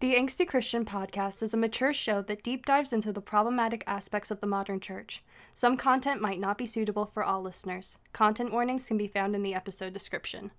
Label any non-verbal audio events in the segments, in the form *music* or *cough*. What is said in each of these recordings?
The Angsty Christian podcast is a mature show that deep dives into the problematic aspects of the modern church. Some content might not be suitable for all listeners. Content warnings can be found in the episode description.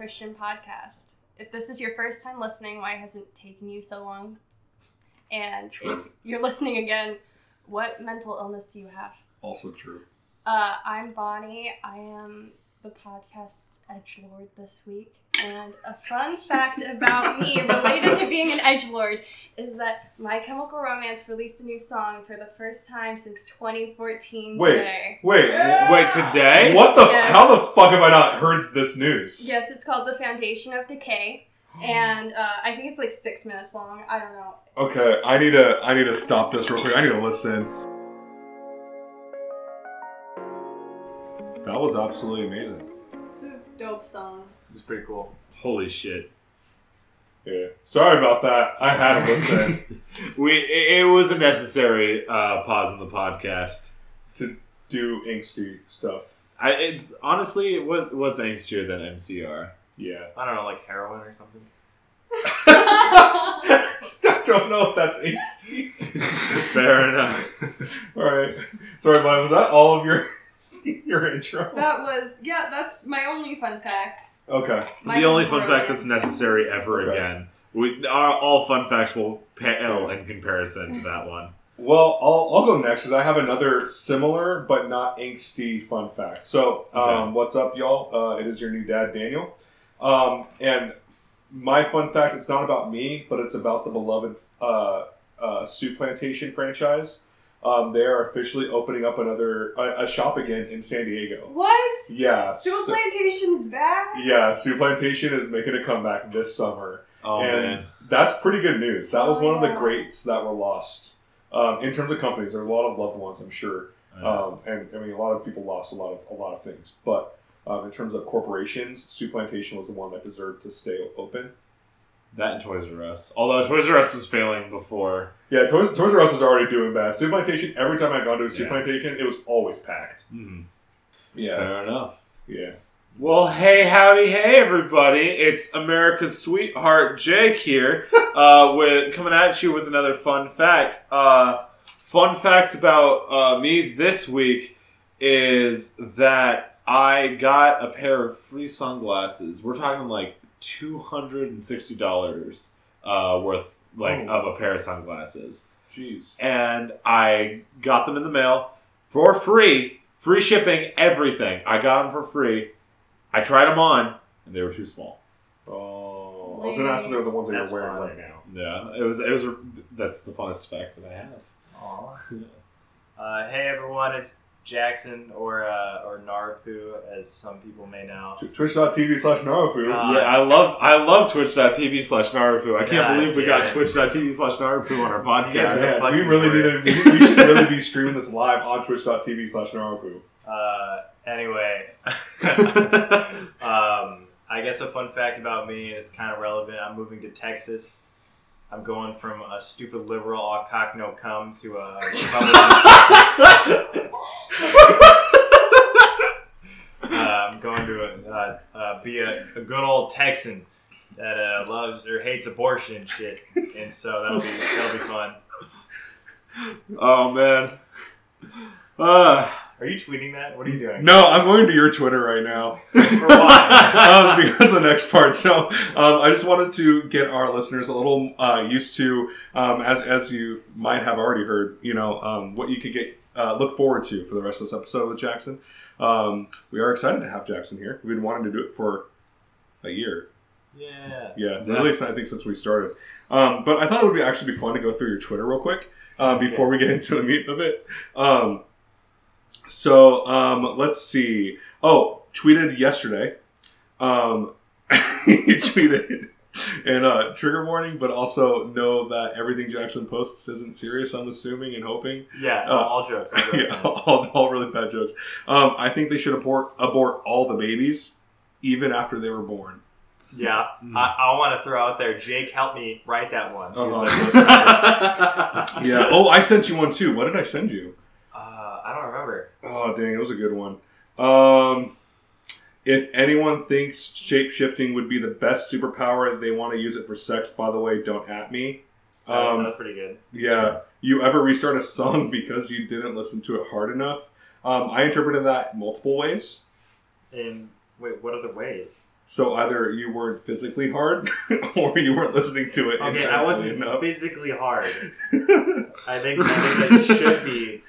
Christian podcast. If this is your first time listening, why hasn't it taken you so long? And if you're listening again, what mental illness do you have? Also true. Uh, I'm Bonnie. I am the podcast's edge lord this week. And a fun fact about me related to being an edge lord is that My Chemical Romance released a new song for the first time since 2014 Wait. today. Wait, Wait, today? what the? Yes. How the fuck have I not heard this news? Yes, it's called The Foundation of Decay. *gasps* And uh, I think it's like six minutes long. I don't know. Okay, I need to. I need to stop this real quick. I need to listen. That was absolutely amazing. It's a dope song. It's pretty cool. Holy shit. Yeah. Sorry about that. I had to listen *laughs* We it, it was a necessary uh, pause in the podcast. to do angsty stuff. I, it's honestly what what's angstier than MCR? Yeah. I don't know, like heroin or something. *laughs* I don't know if that's angsty. *laughs* Fair enough. all right. Sorry, Mike. Was that all of your *laughs* your intro? That was, yeah, that's my only fun fact. Okay. My the only fun fact that's necessary ever Okay. again. We our, all fun facts will pale in comparison to that one. Well, I'll, I'll go next because I have another similar but not angsty fun fact. So, um, Okay. what's up, y'all? Uh, it is your new dad, Daniel. Um, and my fun fact, it's not about me, but it's about the beloved uh, uh, Soup Plantation franchise. Um, they are officially opening up another a, a shop again in San Diego. What? Yeah. Soup so- Plantation's back? yeah, Soup Plantation is making a comeback this summer. Oh and man. that's pretty good news. That was Oh, one of the greats that were lost. Um, in terms of companies, there are a lot of loved ones, I'm sure. Uh, Um, and I mean, a lot of people lost a lot of a lot of things. But um, in terms of corporations, Soup Plantation was the one that deserved to stay open. That and Toys R Us. Although Toys R Us was failing before. Yeah, Toys, Toys R Us was already doing bad. Soup Plantation, every time I'd gone to a Soup Yeah. Plantation, it was always packed. Mm-hmm. Yeah, Fair enough. yeah. Well, hey, howdy, hey, everybody! It's America's sweetheart Jake here, *laughs* uh, with coming at you with another fun fact. Uh, fun fact about uh, me this week is that I got a pair of free sunglasses. We're talking like two hundred and sixty dollars uh, worth, like Oh. of a pair of sunglasses Jeez. and I got them in the mail for free, free shipping, everything. I got them for free. I tried them on, and they were too small. Oh, I was gonna ask if they're the ones that That's you're wearing fine. right now. Yeah, it was. It was. That's the funnest fact that I have. Aw. *laughs* Uh, hey everyone, it's Jackson or uh, or Narupoo, as some people may know. Twitch.tv slash Narufu. God. yeah, I love. I love Twitch.tv slash Narupoo. I can't God believe we got damn it. Twitch.tv slash Narupoo on our podcast. Yeah, we really need to. We, we should really be streaming this live on Twitch.tv slash Narufu. Uh, anyway, *laughs* um, I guess a fun fact about me, it's kind of relevant. I'm moving to Texas. I'm going from a stupid liberal, all cock no cum, to a *laughs* Republican. I'm going to uh, uh, be a, a good old Texan that uh, loves or hates abortion and shit, and so that'll be that'll be fun. oh man. Uh, Are you tweeting that? What are you doing? No, I'm going to your Twitter right now *laughs* *laughs* um, because the next part. So um, I just wanted to get our listeners a little uh, used to, um, as as you might have already heard, you know, um, what you could get uh, look forward to for the rest of this episode with Jackson. Um, we are excited to have Jackson here. We've been wanting to do it for a year. yeah. Yeah, Yeah. really, I think since we started. Um, but I thought it would be actually be fun to go through your Twitter real quick uh, before we get *laughs* into the meat of it. Um, so um, let's see. Oh, tweeted yesterday. Um, *laughs* he tweeted. And uh, trigger warning, but also know that everything Jackson posts isn't serious. I'm assuming and hoping. Yeah, Uh, all jokes. All *laughs* jokes yeah, all, all really bad jokes. Um, I think they should abort abort all the babies, even after they were born. yeah. I, I want to throw out there. Jake, help me write that one. My *laughs* ghostwriter. Yeah. Oh, I sent you one too. What did I send you? uh, I don't remember. Oh, dang, it was a good one. Um, if anyone thinks shape shifting would be the best superpower, they want to use it for sex. By the way, don't at me. That was, Um, that was pretty good. Yeah. You ever restart a song *laughs* because you didn't listen to it hard enough? Um, I interpreted that multiple ways. And wait, what other ways? So either you weren't physically hard, *laughs* or you weren't listening to it Okay, intensely I wasn't enough. physically hard. *laughs* I think, I think that should be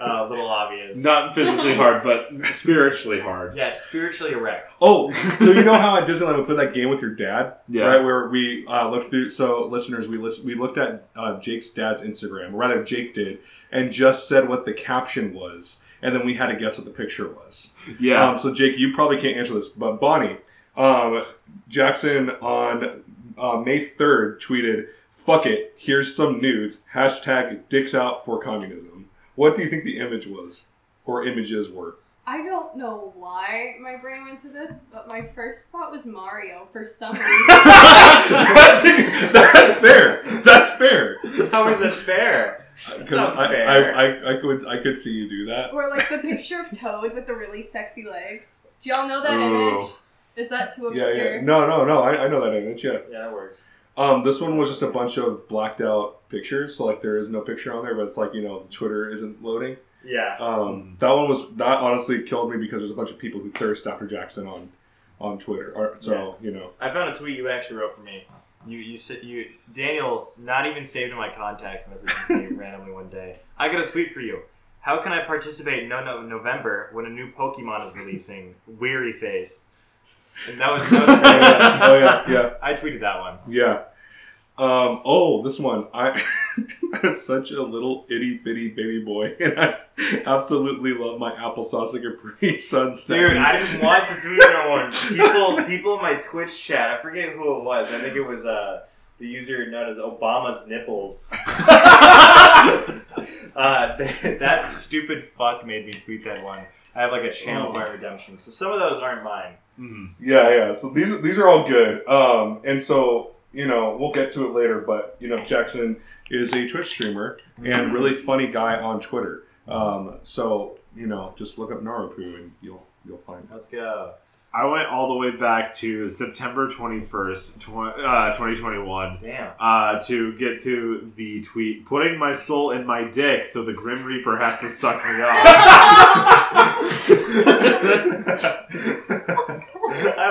uh, a little obvious. Not physically *laughs* hard, but spiritually hard. Yeah, spiritually erect. oh, so you know how at Disneyland we put that game with your dad, Yeah. right? Where we uh, looked through. So listeners, we list, we looked at uh, Jake's dad's Instagram, or rather Jake did, and just said what the caption was, and then we had to guess what the picture was. Yeah. Um, so Jake, you probably can't answer this, but Bonnie, um, Jackson on uh, May third tweeted, "Fuck it, here's some nudes." Hashtag dicks out for communism. What do you think the image was, or images were? I don't know why my brain went to this, but my first thought was Mario for some reason. *laughs* that's, that's fair. That's fair. How is that fair? Because I. I, I, I could I could see you do that. or like the picture of Toad with the really sexy legs. Do y'all know that Ooh. image? Is that too Yeah, obscure? yeah. No, no, no. I, I know that image. Yeah. Yeah, that works. Um, this one was just a bunch of blacked out pictures. So like there is no picture on there, but it's like you know Twitter isn't loading. Yeah. Um, that one was that honestly killed me because there's a bunch of people who thirst after Jackson on on Twitter. So you know, I found a tweet you actually wrote for me. You you said you Daniel not even saved in my contacts messages me *laughs* randomly one day. I got a tweet for you. How can I participate in no no November when a new Pokemon is releasing? Weary face. And that was, that was *laughs* oh yeah, yeah, I tweeted that one. yeah. Um, oh, this one. I *laughs* I'm such a little itty bitty baby boy, *laughs* and I absolutely love my applesauce and Capri Sun. Dude, I didn't want to tweet that one. People people in my Twitch chat, I forget who it was. I think it was uh the user known as Obama's nipples. uh, that stupid fuck made me tweet that one. I have like a channel Oh. point redemption, so some of those aren't mine. Mhm. Yeah, yeah. So these these are all good. Um, and so you know we'll get to it later, but you know Jackson is a Twitch streamer and really funny guy on Twitter. Um, so you know just look up Narupoo and you'll you'll find him. Let's go. I went all the way back to September 21st, tw- uh, 2021. Damn. Uh, to get to the tweet, putting my soul in my dick so the Grim Reaper has to suck me off. *laughs* *laughs*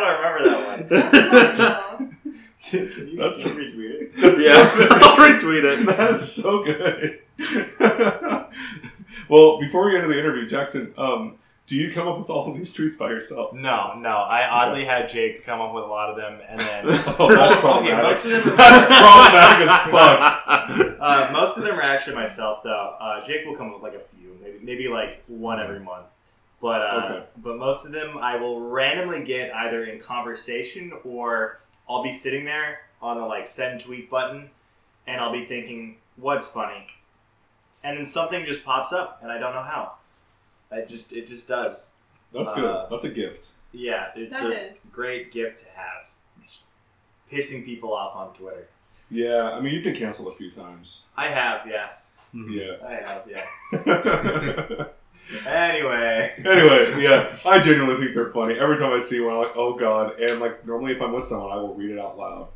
I don't remember that one. So, *laughs* Can you, That's- can you retweet it? *laughs* yeah, I'll retweet it. That's so good. *laughs* well, before we get into the interview, Jackson, um, do you come up with all of these truths by yourself? No, no. I oddly had Jake come up with a lot of them, and then Oh, that's Okay, problematic. most of them- that's problematic as fuck. uh, most of them are actually myself, though. Uh, Jake will come up with like a few, maybe maybe like one every month. But uh, Okay. but most of them I will randomly get either in conversation or I'll be sitting there on the like send tweet button, and I'll be thinking, "What's funny?" And then something just pops up, and I don't know how. It just it just does. That's good. Uh, That's a gift. Yeah, it's That a is. great gift to have. Pissing people off on Twitter. Yeah, I mean, you've been canceled a few times. I have, yeah. Yeah. I have, yeah. *laughs* Anyway. anyway, yeah, I genuinely think they're funny. Every time I see one, I'm like, oh god. And like, normally if I'm with someone, I will read it out loud.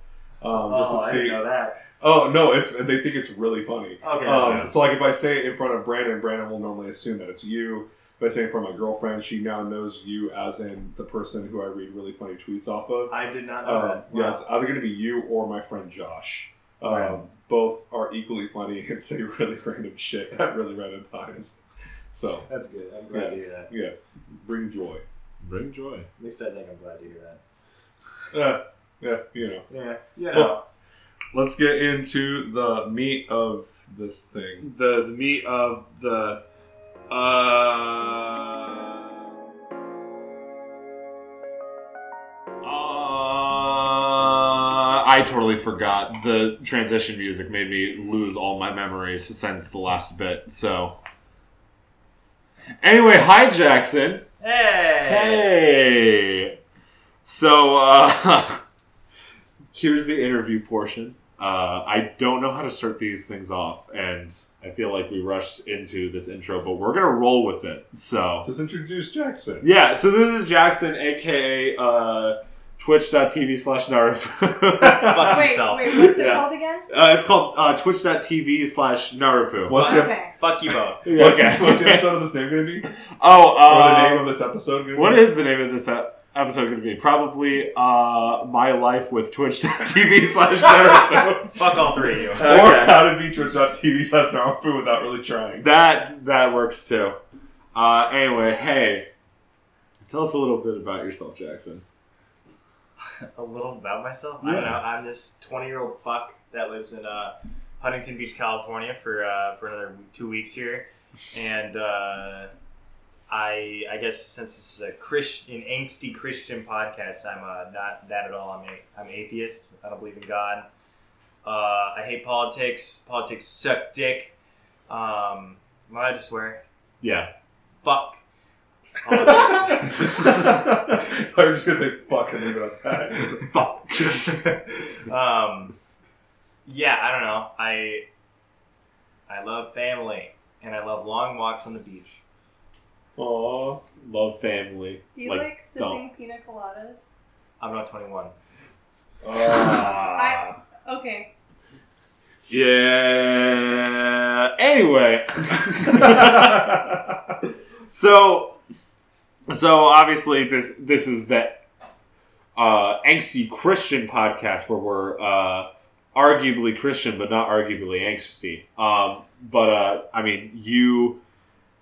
Um, just oh, to I see. didn't know that. Oh no, it's and they think it's really funny. Okay, that's Um, so like if I say it in front of Brandon, Brandon will normally assume that it's you. If I say it in front of my girlfriend, she now knows you as in the person who I read really funny tweets off of. I did not know Um, that. yeah, Wow. it's either going to be you or my friend Josh. Um, Right. Both are equally funny *laughs* and say really random shit at really random times. So That's good. I'm glad to hear that. yeah, bring joy. Bring joy. At least I think I'm glad to hear that. Uh, yeah, you know. Yeah. You Well- Let's get into the meat of this thing. The, the meat of the. Uh. Uh, I I totally forgot. The transition music made me lose all my memories since the last bit. So, anyway, hi Jackson. Hey. Hey. So, uh, *laughs* here's the interview portion. Uh, I don't know how to start these things off, and I feel like we rushed into this intro, but we're gonna roll with it. So, Just introduce Jackson. yeah. So this is Jackson, aka uh, Twitch.tv slash Naruto. *laughs* Fuck wait, yourself. wait, what's it Yeah. called again? Uh, it's called uh, twitch.tv slash Naruto. What's, the, Okay. Fuck you both. *laughs* what's, Okay. the, what's the *laughs* episode of this name going to be? Oh, or uh, the name of this episode going to what be? is the name of this ep- episode going to be? Probably uh, My Life with Twitch.tv slash Naruto. Fuck all three of you. Or Okay. how to be twitch.tv slash Naruto without really trying. That, that works too. Uh, anyway, hey. Tell us a little bit about yourself, Jackson. *laughs* a little about myself. I don't know. I'm this 20 year old fuck that lives in uh, Huntington Beach, California for uh, for another two weeks here, and uh, I I guess since this is a Christian angsty Christian podcast, I'm uh, not that at all. I'm a, I'm atheist. I don't believe in God. Uh, I hate politics. Politics suck dick. Um, am I allowed to swear? Yeah. Fuck. Politics. I was just going to say fuck and leave it at that. *laughs* Fuck. um, yeah, I don't know. I I love family and I love long walks on the beach. Aww. Love family. Do you Like, like, sipping pina coladas? I'm not 21. Ah. Okay. Yeah. Anyway. *laughs* *laughs* so so obviously this this is the uh, angsty Christian podcast where we're uh, arguably Christian but not arguably angsty. Um, but uh, I mean, you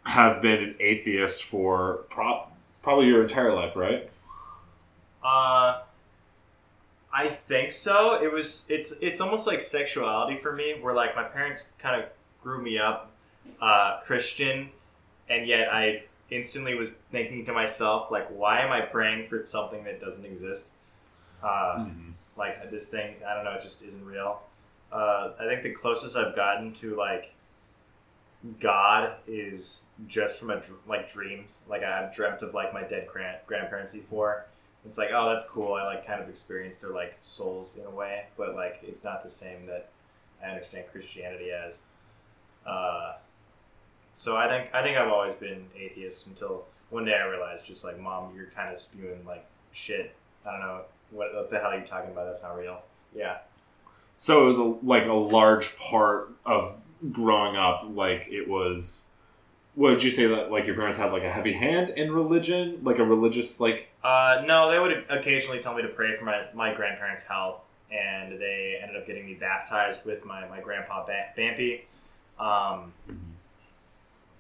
have been an atheist for pro- probably your entire life, right? Uh, I think so. It was. It's. It's almost like sexuality for me, where like my parents kind of grew me up uh, Christian, and yet I instantly was thinking to myself, like, why am I praying for something that doesn't exist? Uh, like this thing, I don't know, it just isn't real. Uh, I think the closest I've gotten to like God is just from a dr- like dreams. Like I've dreamt of like my dead grand- grandparents before. It's like, oh, that's cool. I like kind of experienced their like souls in a way, but like it's not the same that I understand Christianity as. Uh, so I think I think I've always been atheist until one day I realized, just like, mom, you're kind of spewing like shit. I don't know what, what the hell you're you talking about. That's not real. Yeah. So it was a, like a large part of growing up. Like it was. What would you say that like your parents had like a heavy hand in religion, like a religious like? Uh, no, they would occasionally tell me to pray for my, my grandparents' health, and they ended up getting me baptized with my, my grandpa ba- Bampy. Um,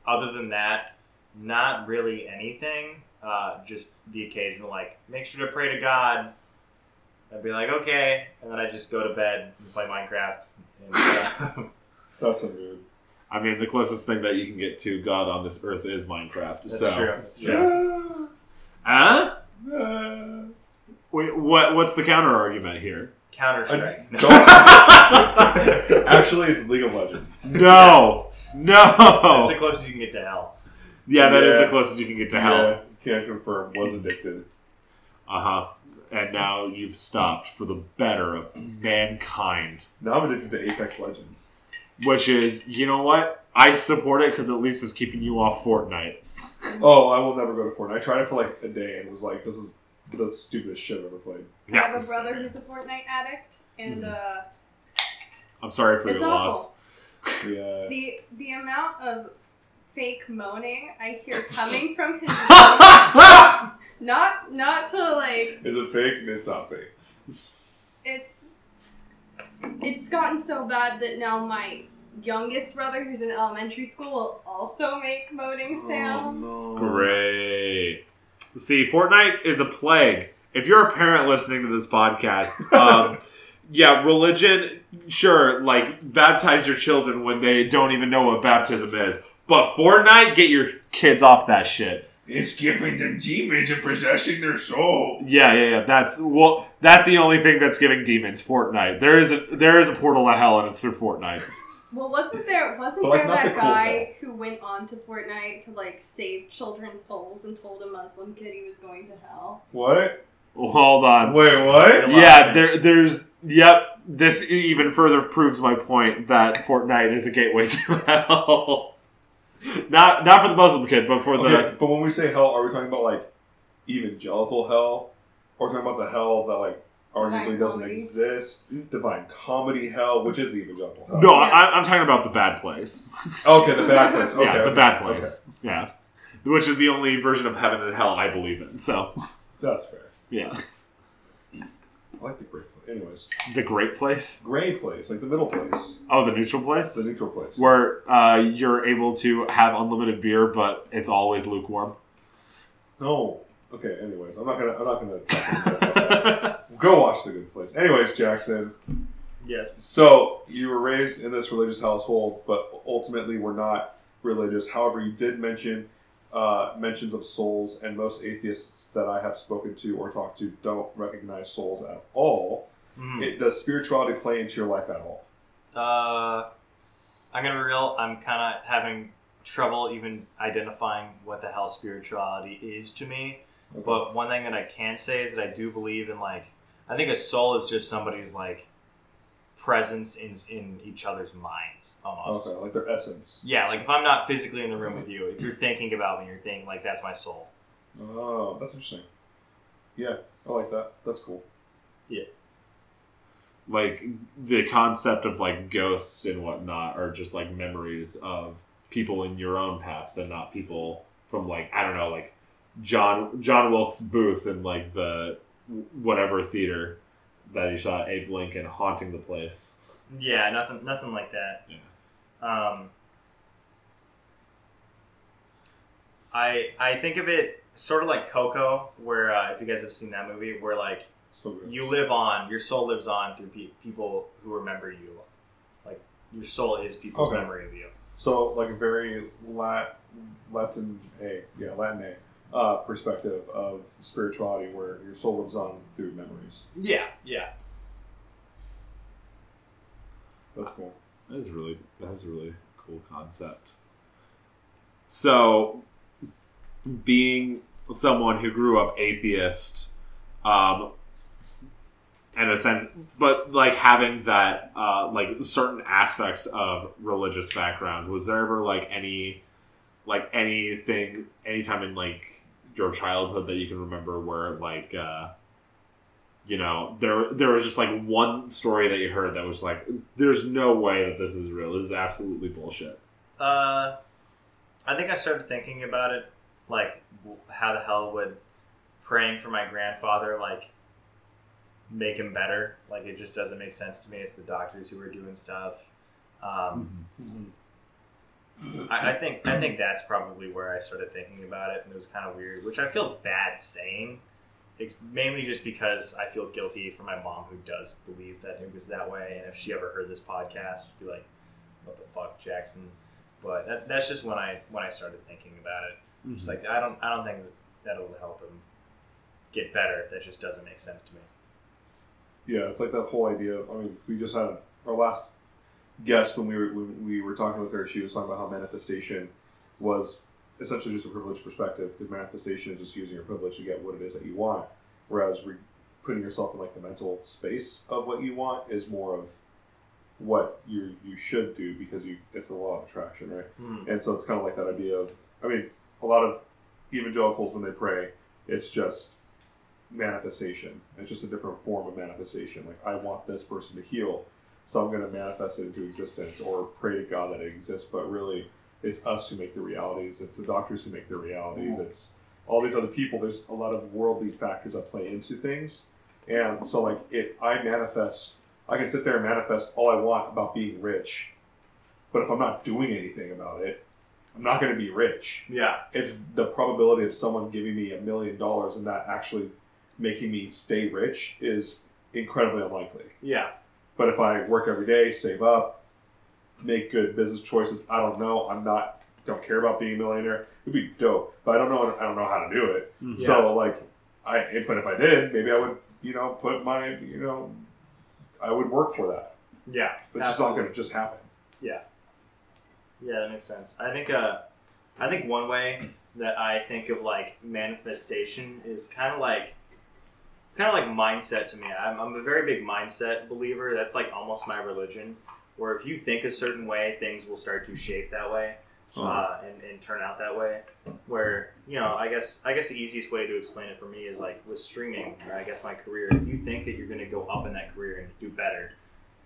other than that, not really anything. Uh, just the occasional, like, make sure to pray to God. I'd be like, okay, and then I just go to bed and play Minecraft. And, uh, *laughs* That's a mood. I mean, the closest thing that you can get to God on this earth is Minecraft. that's so, true. That's true. huh? Uh, Wait, what? What's the counter argument here? Counter Strike. don't. *laughs* *laughs* Actually, it's League of Legends. No, That's no. the closest you can get to hell. Yeah, that is Yeah. the closest you can get to hell. Yeah, can confirm. Was addicted. Uh huh. And now you've stopped for the better of mankind. Now I'm addicted to Apex Legends. Which is, you know what? I support it because at least it's keeping you off Fortnite. Oh, I will never go to Fortnite. I tried it for like a day and was like, this is the stupidest shit I've ever played. I have a brother who's a Fortnite addict, and Mhm. uh, I'm sorry for it's your awful. loss. Yeah. The the amount of fake moaning I hear coming from his *laughs* mouth, not not to like Is it fake? It's not fake. it's it's gotten so bad that now my youngest brother who's in elementary school will also make moaning sounds. Great. See, Fortnite is a plague. If you're a parent listening to this podcast, um, *laughs* yeah, religion, sure, like baptize your children when they don't even know what baptism is. But Fortnite, get your kids off that shit. It's giving them demons and possessing their soul. Yeah, yeah, yeah. That's well. That's the only thing that's giving demons Fortnite. There is a there is a portal to hell, and it's through Fortnite. Well, wasn't there wasn't But, like, there that the cool guy who went on to Fortnite to like save children's souls and told a Muslim kid he was going to hell? What? Well, hold on. Wait, what? Yeah, there, there's. Yep. This even further proves my point that Fortnite is a gateway *laughs* to hell. not not for the Muslim kid, but for the. Okay, but when we say hell, are we talking about like evangelical hell, or talking about the hell that like arguably Divine doesn't comedy. exist? Divine comedy hell, which is the evangelical hell? No, Yeah. I, I'm talking about the bad place. Okay, the bad place. *laughs* Okay, yeah, the okay, bad place. Yeah, which is the only version of heaven and hell I believe in. So. That's fair. Yeah, I like the great place. Anyways, the great place. gray place, like the middle place, Oh, the neutral place. the neutral place. where uh, you're able to have unlimited beer, but it's always lukewarm. No. Okay. Anyways, I'm not gonna. I'm not gonna. talk about that. Go watch the good place. Anyways, Jackson. Yes. So you were raised in this religious household, but ultimately were not religious. However, you did mention uh, mentions of souls, and most atheists that I have spoken to or talked to don't recognize souls at all. Mhm. It, does spirituality play into your life at all? Uh, I'm gonna be real. I'm kind of having trouble even identifying what the hell spirituality is to me. Okay. But one thing that I can say is that I do believe in like I think a soul is just somebody's like presence in in each other's minds almost. okay, like their essence. Yeah, like if I'm not physically in the room with you, if you're thinking about me, you're thinking like that's my soul. Oh, that's interesting. Yeah, I like that. That's cool. Yeah. Like the concept of like ghosts and whatnot are just like memories of people in your own past and not people from like I don't know like John John Wilkes Booth and like the whatever theater that he shot Abe Lincoln haunting the place. Yeah, nothing, nothing like that. Yeah. Um, I I think of it sort of like Coco, where uh, if you guys have seen that movie, where like So you live on, your soul lives on through pe- people who remember you. Like your soul is people's Okay. memory of you. So, like a very Lat- Latin A, yeah, Latin A uh, perspective of spirituality, where your soul lives on through memories. Yeah, yeah. That's cool. That is really that is a really cool concept. So, being someone who grew up atheist, um, and a sense, but like having that, uh, like certain aspects of religious background, was there ever like any, like anything, anytime in like your childhood that you can remember where like, uh, you know, there there was just like one story that you heard that was like, there's no way that this is real. This is absolutely bullshit. Uh, I think I started thinking about it, like how the hell would praying for my grandfather like make him better? Like it just doesn't make sense to me. It's the doctors who are doing stuff. Um, I, I think I think that's probably where I started thinking about it, and it was kind of weird, which I feel bad saying. It's mainly just because I feel guilty for my mom, who does believe that it was that way, and if she ever heard this podcast, she'd be like, "What the fuck, Jackson?" But that, that's just when I when I started thinking about it. It's mm-hmm. like I don't I don't think that that'll help him get better. That just doesn't make sense to me. Yeah, it's like that whole idea. I mean, we just had our last guest when we were when we were talking with her. She was talking about how manifestation was essentially just a privileged perspective because manifestation is just using your privilege to get what it is that you want, whereas re- putting yourself in like the mental space of what you want is more of what you you should do because you it's the law of attraction, right? Hmm. And so it's kind of like that idea of, I mean, a lot of evangelicals when they pray, it's just manifestation. It's just a different form of manifestation. Like I want this person to heal, so I'm going to manifest it into existence or pray to God that it exists. But really, it's us who make the realities. It's the doctors who make the realities. It's all these other people. There's a lot of worldly factors that play into things. And so, like, if I manifest, I can sit there and manifest all I want about being rich. But if I'm not doing anything about it, I'm not going to be rich. Yeah. It's the probability of someone giving me a million dollars and that actually making me stay rich is incredibly unlikely. Yeah. But if I work every day, save up, make good business choices, I don't know, I'm not don't care about being a millionaire. It'd be dope, but I don't know. I don't know how to do it. Mhm. So like, I if, but if I did, maybe I would you know put my you know I would work for that. Yeah, But it's not going to just happen. Yeah, yeah, that makes sense. I think uh, I think one way that I think of like manifestation is kind of like it's kind of like mindset to me. I'm, I'm a very big mindset believer. That's like almost my religion. Where if you think a certain way, things will start to shape that way uh, and, and turn out that way. Where you know, I guess I guess the easiest way to explain it for me is like with streaming. Or I guess my career. If you think that you're going to go up in that career and do better,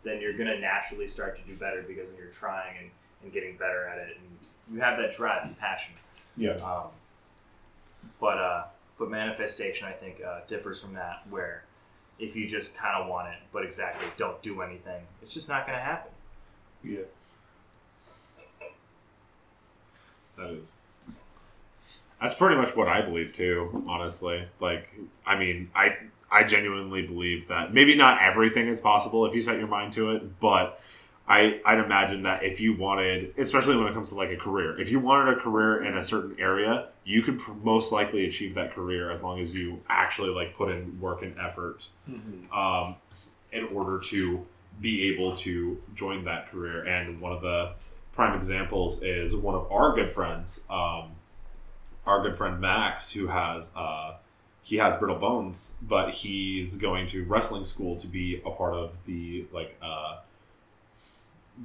then you're going to naturally start to do better because you're trying and, and getting better at it, and you have that drive and passion. Yeah. Um, but uh, but manifestation, I think, uh, differs from that. Where if you just kind of want it, but exactly don't do anything, it's just not going to happen. Yeah. That is. That's pretty much what I believe too, honestly. Like, I mean, I I genuinely believe that maybe not everything is possible if you set your mind to it, but I I'd imagine that if you wanted, especially when it comes to like a career, if you wanted a career in a certain area, you could pr- most likely achieve that career as long as you actually like put in work and effort um, in order to be able to join that career. And one of the prime examples is one of our good friends, um, our good friend Max, who has uh, he has brittle bones, but he's going to wrestling school to be a part of the like uh,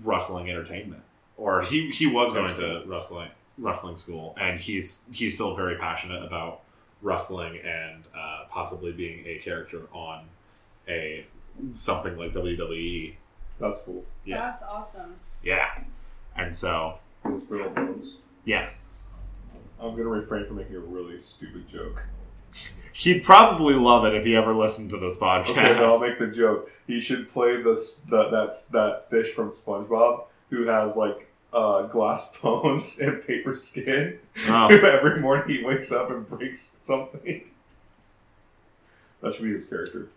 wrestling entertainment. Or he, he was going to wrestling wrestling school, and he's he's still very passionate about wrestling and uh, possibly being a character on a something like WWE. That's cool. Yeah. That's awesome. Yeah, and so Those brittle bones. yeah, I'm going to refrain from making a really stupid joke. *laughs* he'd probably love it if he ever listened to this podcast. Okay, I'll make the joke. He should play this that that's that fish from SpongeBob who has like uh, glass *laughs* bones and paper skin. Oh. *laughs* Every morning he wakes up and breaks something. That should be his character.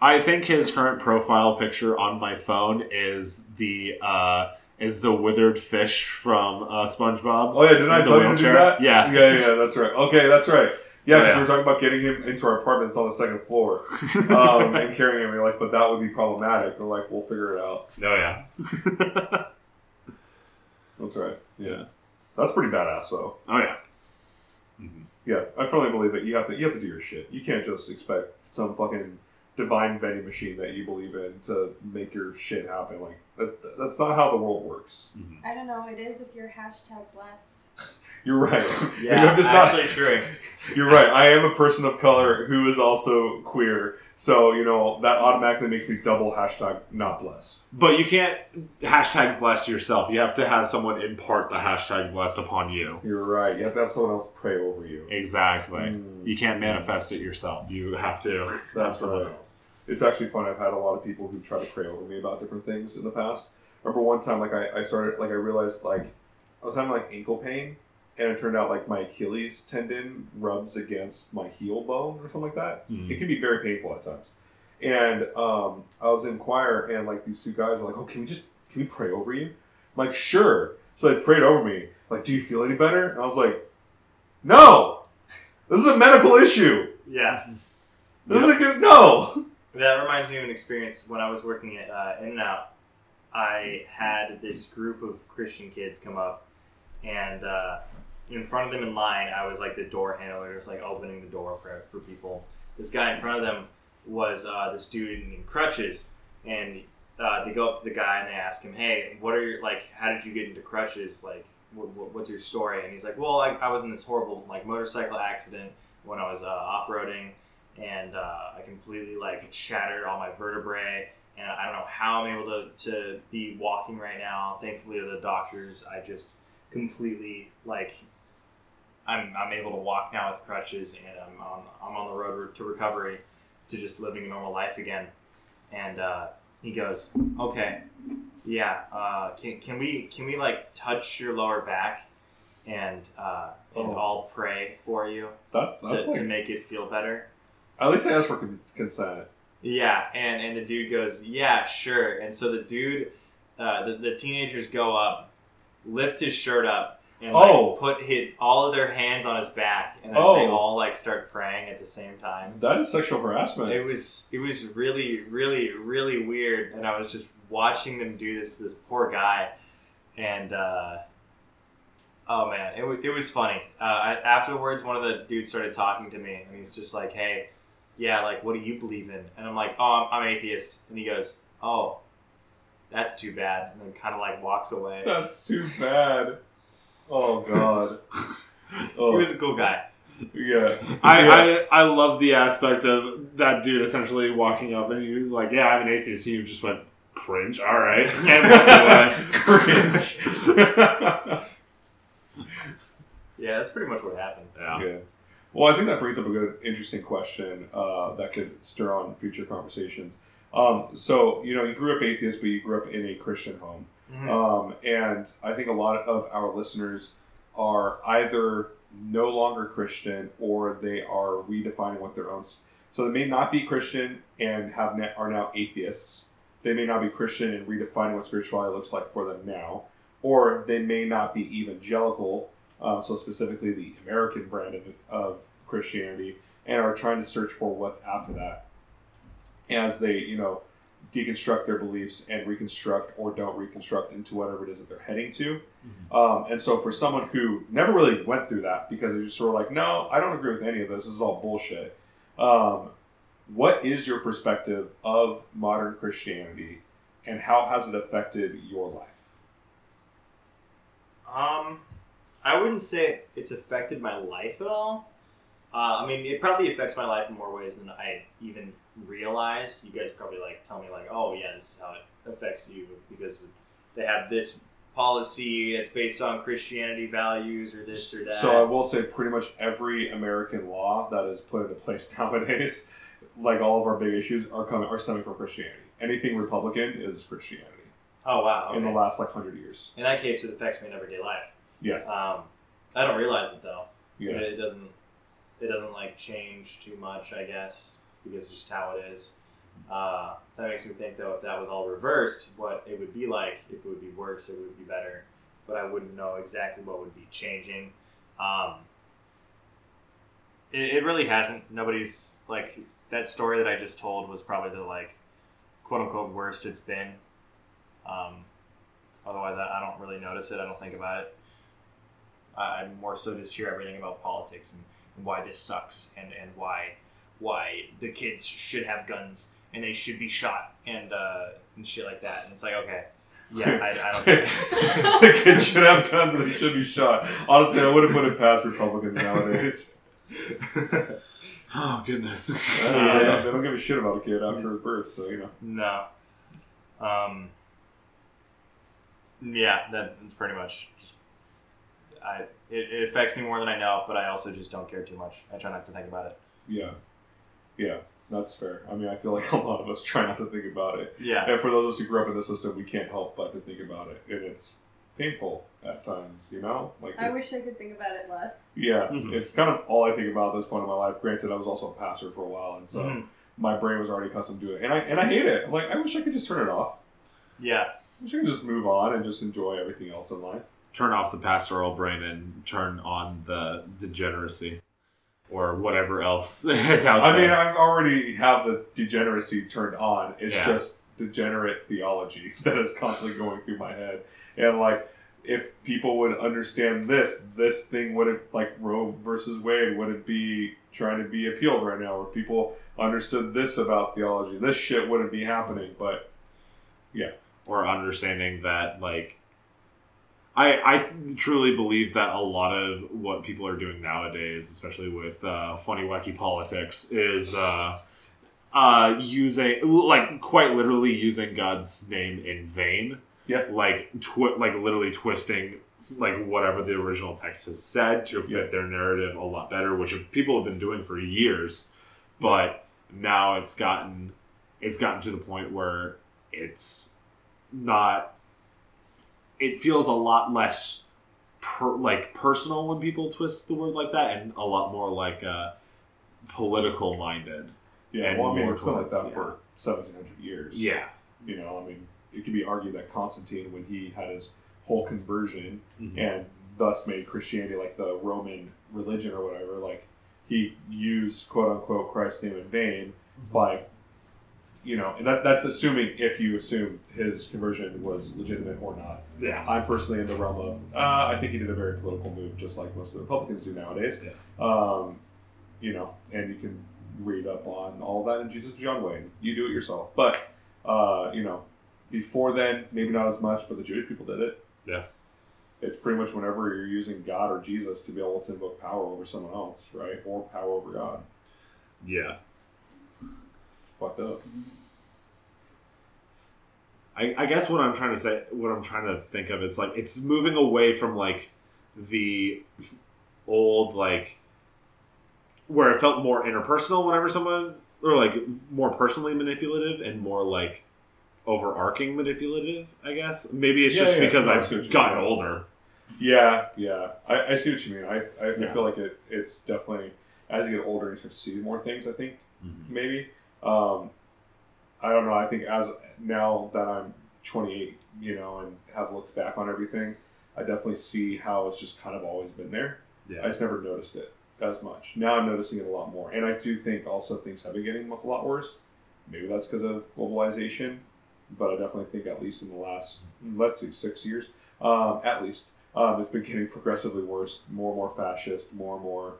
I think his current profile picture on my phone is the uh, is the withered fish from uh, SpongeBob. Oh yeah, didn't I tell you to do that? Yeah. yeah, yeah. That's right. Okay, that's right. Yeah, Oh, because yeah. we were talking about getting him into our apartment. It's on the second floor, um, *laughs* and carrying him. We're like, but that would be problematic. They're like, we'll figure it out. Oh yeah. That's right. Yeah, that's pretty badass though. oh yeah. Mm-hmm. Yeah, I firmly believe that you have to you have to do your shit. You can't just expect some fucking divine vending machine that you believe in to make your shit happen. Like that, that's not how the world works. Mm-hmm. I don't know. It is if you're hashtag blessed. *laughs* You're right. *laughs* Yeah, I'm just not. actually true. You're right. I am a person of color who is also queer, so you know that automatically makes me double hashtag not blessed. But you can't hashtag blessed yourself. You have to have someone impart the hashtag blessed upon you. You're right. You have to have someone else pray over you. Exactly. Mm. You can't manifest it yourself. You have to have someone right. else. It's actually fun. I've had a lot of people who try to pray over me about different things in the past. remember one time, like I, I started, like I realized, like I was having like ankle pain, and it turned out like my Achilles tendon rubs against my heel bone or something like that. Mhm. It can be very painful at times. And um, I was in choir, and like these two guys were like, "Oh, can we just can we pray over you?" I'm like, "Sure." So they prayed over me. Like, do you feel any better? And I was like, "No, this is a medical issue. Yeah. This isn't good. No." That reminds me of an experience when I was working at uh, In and Out. I had this group of Christian kids come up, and uh, in front of them in line, I was like the door handler, just like opening the door for, for people. This guy in front of them was uh, this dude in crutches, and uh, they go up to the guy and they ask him, "Hey, what are your like? How did you get into crutches? Like, what, what's your story?" And he's like, "Well, I, I was in this horrible like motorcycle accident when I was uh, off roading." and uh, I completely like shattered all my vertebrae, and I don't know how I'm able to, to be walking right now. Thankfully, the doctors, I just completely like I'm, I'm able to walk now with crutches, and I'm on I'm on the road to recovery, to just living a normal life again. And uh, he goes, okay, yeah, uh, can, can we can we like touch your lower back, and uh, and Oh. I'll pray for you That's to, that's to like make it feel better. at least I asked for consent. Yeah, and and the dude goes, yeah, sure. And so the dude, uh, the the teenagers go up, lift his shirt up, and Oh. like, put his, all of their hands on his back, and then Oh. they all like start praying at the same time. That is sexual harassment. It was it was really really really weird, and I was just watching them do this to this poor guy, and uh, oh man, it was it was funny. Uh, I, afterwards, one of the dudes started talking to me, and he's just like, "Hey, yeah, like, what do you believe in?" And I'm like, "Oh, I'm, I'm atheist," and he goes, "Oh, that's too bad," and then kind of like walks away. That's too bad. Oh god. Oh *laughs* He was a cool guy. yeah. I, Yeah. I I love the aspect of that dude essentially walking up and he was like, "Yeah, I'm an atheist." And you just went cringe. All right, *laughs* and walked. Cringe. *laughs* Yeah, that's pretty much what happened. yeah. Yeah. Well, I think that brings up a good, interesting question uh, that could stir on future conversations. Um, so, you know, you grew up atheist, but you grew up in a Christian home. Mhm. Um, and I think a lot of our listeners are either no longer Christian or they are redefining what their own. So they may not be Christian and have na- are now atheists. They may not be Christian and redefining what spirituality looks like for them now, or they may not be evangelical. Um, so specifically the American brand of, of Christianity, and are trying to search for what's after that, as they you know deconstruct their beliefs and reconstruct or don't reconstruct into whatever it is that they're heading to. Um, and so for someone who never really went through that because they're just sort of like, no, I don't agree with any of this. This is all bullshit. Um, what is your perspective of modern Christianity, and how has it affected your life? Um, I wouldn't say it's affected my life at all. Uh, I mean, it probably affects my life in more ways than I even realize. You guys probably like tell me like, oh yeah, this is how it affects you because they have this policy. It's based on Christianity values or this or that. So I will say, pretty much every American law that is put into place *laughs* nowadays, like all of our big issues, are coming are stemming from Christianity. Anything Republican is Christianity oh wow. Okay. in the last like hundred years. In that case, it affects me in everyday life. Yeah. Um, I don't realize it though. Yeah, it doesn't. It doesn't like change too much, I guess, because it's just how it is. Uh, that makes me think though, if that was all reversed, what it would be like, if it would be worse or it would be better. But I wouldn't know exactly what would be changing. Um, it, it really hasn't. Nobody's like that story that I just told was probably the like quote unquote worst it's been. Um, otherwise, I, I don't really notice it. I don't think about it. I I more so just hear everything about politics and, and why this sucks and, and why why the kids should have guns and they should be shot and uh, and shit like that. And it's like, okay, yeah, I, I don't. *laughs* the kids should have guns and they should be shot. Honestly, I wouldn't put it past Republicans nowadays. Oh goodness. Uh, *laughs* they, don't, they don't give a shit about a kid after his birth, so you know. no. Um. Yeah, that's pretty much. Just, I it, it affects me more than I know, but I also just don't care too much. I try not to think about it. Yeah, yeah, that's fair. I mean, I feel like *laughs* a lot of us try not to think about it. Yeah. And for those of us who grew up in the system, we can't help but to think about it, and it's painful at times. You know, like I wish I could think about it less. Yeah, Mhm. it's kind of all I think about at this point in my life. Granted, I was also a pastor for a while, and so Mhm. my brain was already accustomed to it, and I and I hate it. I'm like, I wish I could just turn it off. Yeah. I wish I could just move on and just enjoy everything else in life. Turn off the pastoral brain and turn on the degeneracy or whatever else *laughs* is out I there. mean, I already have the degeneracy turned on. It's Yeah. just degenerate theology *laughs* that is constantly going through my head. And like, if people would understand this, this thing wouldn't like Roe versus Wade wouldn't be trying to be appealed right now. If people understood this about theology, this shit wouldn't be happening. But yeah. or understanding that like I, I truly believe that a lot of what people are doing nowadays, especially with uh, funny wacky politics, is uh, uh, using like quite literally using God's name in vain. Yeah. like twi- like literally twisting like whatever the original text has said to fit Yeah. their narrative a lot better, which people have been doing for years. But now it's gotten it's gotten to the point where it's not it feels a lot less per, like personal when people twist the word like that and a lot more like uh, political minded yeah, And well, I mean, it's been like that yeah. for seventeen hundred years. yeah you know, I mean, it could be argued that Constantine, when he had his whole conversion Mhm. and thus made Christianity like the Roman religion or whatever. Like he used quote unquote Christ's name in vain by, you know, and that, that's assuming if you assume his conversion was legitimate or not. Yeah. I'm personally in the realm of uh, I think he did a very political move, just like most of the Republicans do nowadays. Um, you know, and you can read up on all that in Jesus John Wayne. You do it yourself, but uh, you know, before then, maybe not as much, but the Jewish people did it. Yeah. It's pretty much whenever you're using God or Jesus to be able to invoke power over someone else, right, or power over God. Yeah. Fucked up. I, I guess what I'm trying to say, what I'm trying to think of, it's like it's moving away from like the old like where it felt more interpersonal whenever someone or like more personally manipulative and more like overarching manipulative. I guess maybe it's Yeah, just yeah, because I I've see what you gotten mean. older. Yeah, yeah. I, I see what you mean. I, I, I feel like it, it's definitely as you get older, you start to see more things. I think Mhm. maybe. Um, I don't know. I think as now that I'm 28, you know, and have looked back on everything, I definitely see how it's just kind of always been there. I just never noticed it as much. Now I'm noticing it a lot more, and I do think also things have been getting a lot worse. Maybe that's because of globalization, but I definitely think at least in the last let's say six years, um, at least, um, it's been getting progressively worse. More and more fascist, more and more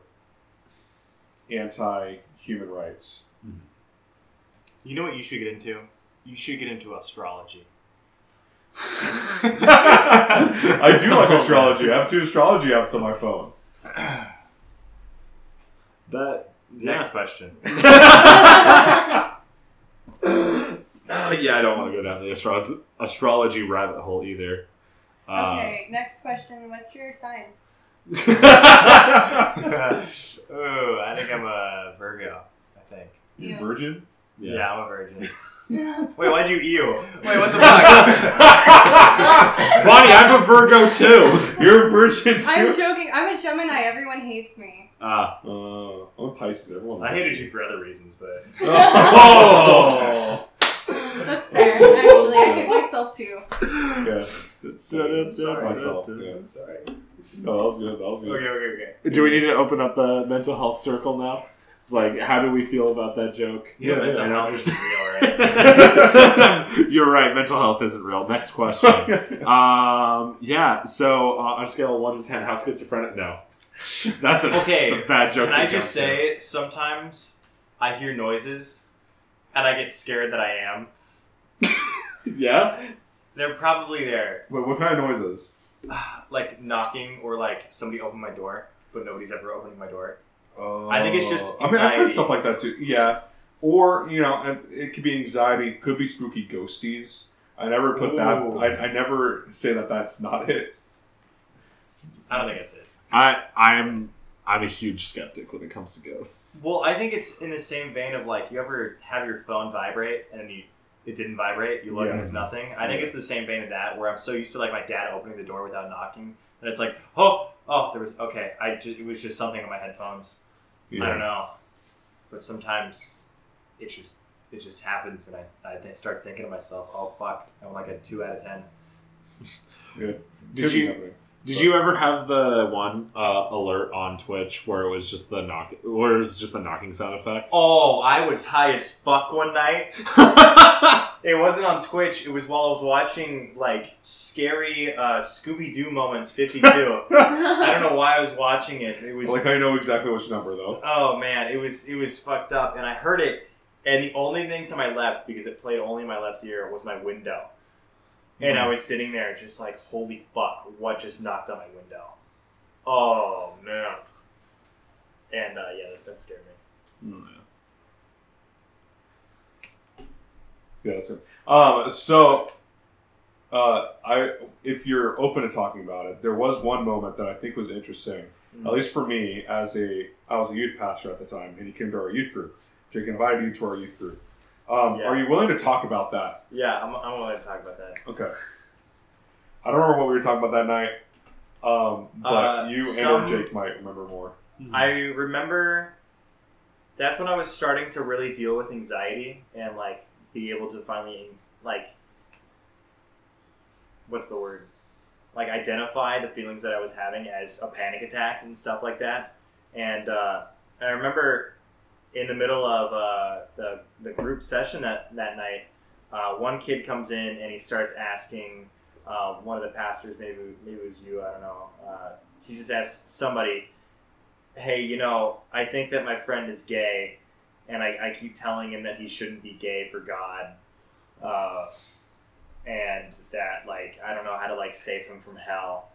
anti-human rights. You know what you should get into? You should get into astrology. *laughs* I do like *laughs* astrology. I have two astrology apps on my phone. *clears throat* That Next question. *laughs* yeah, I don't want to go down the astro- astrology rabbit hole either. Uh, okay, next question. What's your sign? oh, I think I'm a Virgo. I think. You Ew. virgin? Yeah, I'm a virgin. *laughs* Wait, why'd you ew? Wait, what the *laughs* fuck? *laughs* Bonnie, I'm a Virgo too. You're a virgin too. I'm joking. I'm a Gemini. Everyone hates me. Uh, Uh, I'm a Pisces. Everyone. I hated me. you for other reasons, but Oh. That's fair. Actually, I hate myself too. yeah. I'm sorry. Myself. Yeah. I'm sorry. No, that was good. That was good. Okay, okay, okay. do we need to open up the mental health circle now? It's like, how do we feel about that joke? Yeah, mental health isn't real, right? *laughs* You're right. Mental health isn't real. Next question. *laughs* um, yeah. So uh, on a scale of one to ten, how schizophrenic? No, that's a Okay, that's a bad joke. Can I just jump to. say, sometimes I hear noises and I get scared that I am. *laughs* Yeah. They're probably there, Wait, what kind of noises? *sighs* like knocking or like somebody opened my door, but nobody's ever opening my door. Oh. I think it's just oh. I mean, I've heard stuff like that too. Yeah. Or you know, it could be anxiety. Could be spooky ghosties. I never put that. I, I never say that that's not it. I don't think that's it. I I'm I'm a huge skeptic when it comes to ghosts. Well, I think it's in the same vein of like you ever have your phone vibrate and you it didn't vibrate, you look Yeah. and there's nothing. I think it's the same vein of that where I'm so used to like my dad opening the door without knocking and it's like oh oh there was okay I ju- it was just something on my headphones. I don't know, but sometimes it just it just happens and I, I start thinking to myself oh fuck I'm like a two out of ten. Good. Did Could be you- happening. Did you ever have the one uh, alert on Twitch where it was just the knock, where it was just the knocking sound effect? Oh, I was high as fuck one night. *laughs* It wasn't on Twitch. It was while I was watching like scary uh, Scooby Doo moments 52. *laughs* I don't know why I was watching it. It was Like I know exactly which number though. oh man, it was it was fucked up, and I heard it, and the only thing to my left because it played only in my left ear was my window, and I was sitting there just like holy fuck, what just knocked on my window? Oh man, and uh, yeah, that, that scared me. Oh, Yeah, that's it. Um, so, uh, I if you're open to talking about it, there was one moment that I think was interesting, Mm. at least for me, as a I was a youth pastor at the time, and he came to our youth group. Jake invited you to our youth group. Um, Yeah. Are you willing to talk about that? Yeah, I'm, I'm willing to talk about that. Okay. I don't remember what we were talking about that night, um, but Uh, you some- and or Jake might remember more. I remember that's when I was starting to really deal with anxiety and like be able to finally like what's the word? like identify the feelings that I was having as a panic attack and stuff like that. And uh, I remember in the middle of uh, the the group session that that night, uh, one kid comes in and he starts asking uh, one of the pastors, maybe maybe it was you, I don't know. Uh, he just asked somebody, "Hey, you know, I think that my friend is gay." And I, I keep telling him that he shouldn't be gay for God. Uh, and that like I don't know how to like save him from hell.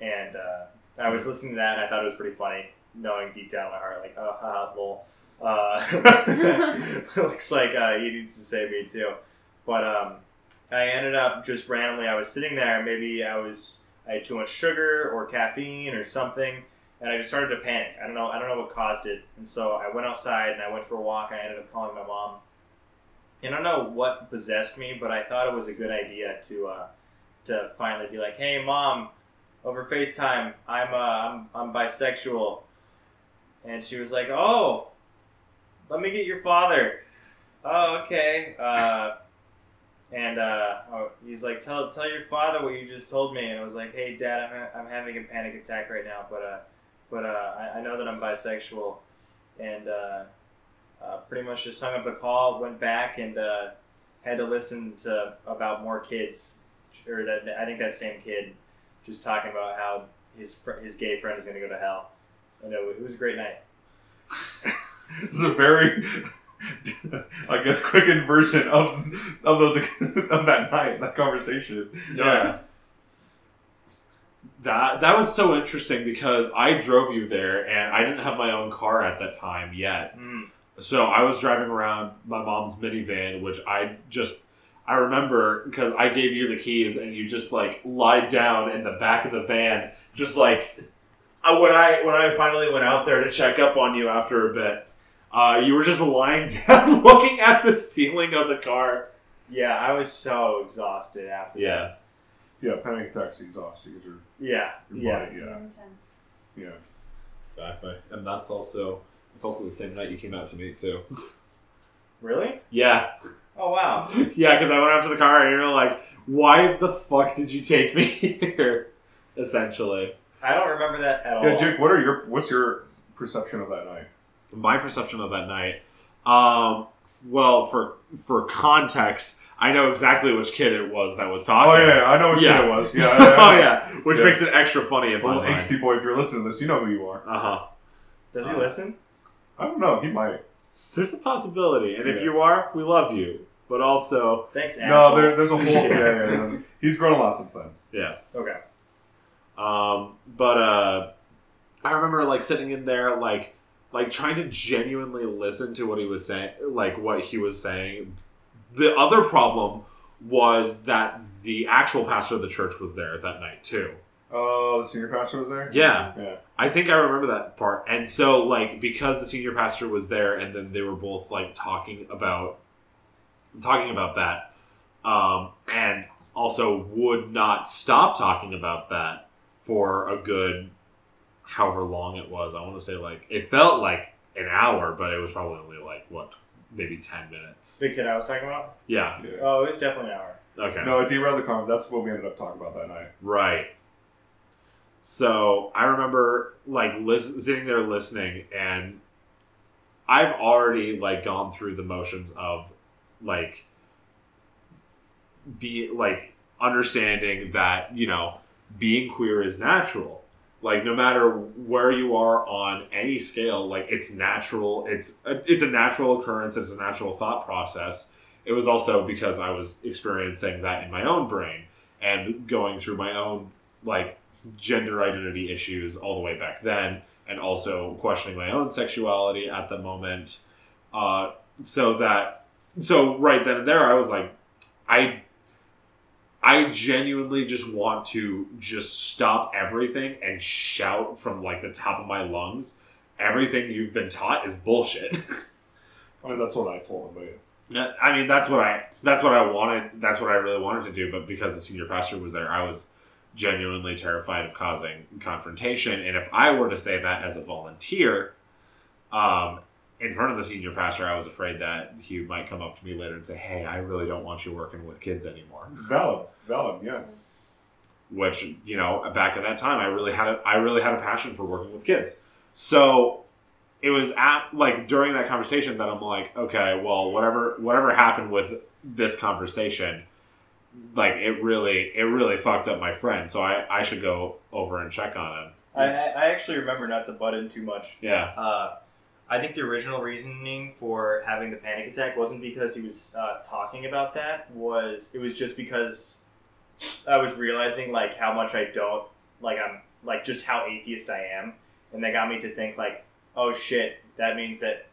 And uh, I was listening to that and I thought it was pretty funny, knowing deep down in my heart like oh haha. Uh, *laughs* looks like uh, he needs to save me too. But um, I ended up just randomly. I was sitting there. Maybe I was I had too much sugar or caffeine or something, and I just started to panic. I don't know. I don't know what caused it. And so I went outside and I went for a walk. I ended up calling my mom and I don't know what possessed me, but I thought it was a good idea to uh, to finally be like, "Hey, mom, over FaceTime, I'm uh, I'm I'm bisexual," and she was like, "Oh, let me get your father." Oh, okay. Uh, and uh, oh, he's like, "Tell tell your father what you just told me," and I was like, "Hey, Dad, I'm, I'm having a panic attack right now, but uh, but uh, I, I know that I'm bisexual," and uh, uh, pretty much just hung up the call, went back, and uh, had to listen to about more kids, or that I think that same kid, just talking about how his his gay friend is going to go to hell. And it was a great night. *laughs* this is a very, *laughs* I guess, quickened version of of those *laughs* of that night, that conversation. Yeah. That that was so interesting because I drove you there and I didn't have my own car at that time yet. Mm. So I was driving around my mom's minivan, which I just I remember because I gave you the keys and you just like lied down in the back of the van, just like uh, when I when I finally went out there to check up on you after a bit, uh, you were just lying *laughs* down, looking at the ceiling of the car. Yeah, I was so exhausted after. Yeah, Yeah, panic attacks exhaust you because your, Yeah. your Yeah. body, yeah, Intense. yeah. exactly. And that's also it's also the same night you came out to meet too. Really? Yeah, Oh wow. *laughs* yeah, because I went out to the car and you're like, "Why the fuck did you take me *laughs* here?" Essentially. I don't remember that at all. Yeah, Jake, what are your what's your perception of that night? My perception of that night um well for for context i know exactly which kid it was that was talking Oh yeah, yeah, I know which Yeah. kid it was. *laughs* Yeah, I- I oh yeah which Yeah. makes it extra funny in my Little angsty boy, if you're listening to this, you know who you are. uh-huh Does he Uh, listen? I don't know. He might. there's a possibility and if you are we love you but also Thanks, No, there, there's a whole. *laughs* yeah, yeah, yeah. He's grown a lot since then. yeah Okay. um but uh i remember like sitting in there like like trying to genuinely listen to what he was saying like what he was saying the other problem was that the actual pastor of the church was there that night too Oh, the senior pastor was there. yeah Yeah. I think I remember that part. And so, like, because the senior pastor was there, and then they were both like talking about talking about that, um, and also would not stop talking about that for a good however long it was. I want to say like it felt like an hour, but it was probably only like what maybe ten minutes. The kid I was talking about? Yeah. Yeah. Oh, it was definitely an hour. Okay. No, it derailed the conversation. That's what we ended up talking about that night. Right. So I remember like lis- sitting there listening, and I've already like gone through the motions of like be like understanding that you know being queer is natural. Like no matter where you are on any scale, like it's natural. It's a, it's a natural occurrence. It's a natural thought process. It was also because I was experiencing that in my own brain and going through my own like gender identity issues all the way back then and also questioning my own sexuality at the moment uh, so that so right then and there i was like i i genuinely just want to just stop everything and shout from like the top of my lungs everything you've been taught is bullshit *laughs* I mean, that's what I told him. But yeah. I mean, that's what I that's what I wanted. That's what I really wanted to do. But because the senior pastor was there, I was genuinely terrified of causing confrontation. And if I were to say that as a volunteer, um, in front of the senior pastor, I was afraid that he might come up to me later and say, "Hey, I really don't want you working with kids anymore." valid, valid. Yeah. which you know back at that time I really had a I really had a passion for working with kids. So it was at like during that conversation that I'm like, okay, well, whatever whatever happened with this conversation, like it really it really fucked up my friend. So I I should go over and check on him. I, I actually remember not to butt in too much. Yeah. Uh, I think the original reasoning for having the panic attack wasn't because he was uh, talking about that. Was it was just because I was realizing like how much I don't like I'm like just how atheist I am, and that got me to think like, oh shit, that means that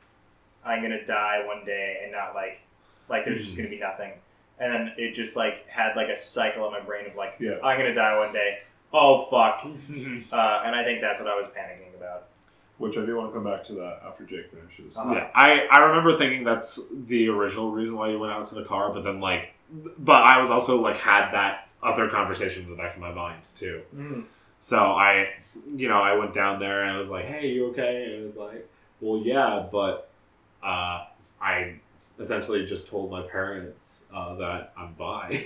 I'm gonna die one day and not like like there's just gonna be nothing. And then it just like had like a cycle in my brain of like Yeah. I'm gonna die one day. Oh fuck. *laughs* Uh, and I think that's what I was panicking about. Which I do want to come back to that after Jake finishes. Uh-huh. Yeah, I, I remember thinking that's the original reason why you went out to the car, but then like, but I was also like had that other conversation in the back of my mind too. Mm. So I, you know, I went down there and I was like, "Hey, you okay?" And it was like, "Well, yeah, but uh, I essentially just told my parents uh, that I'm bi."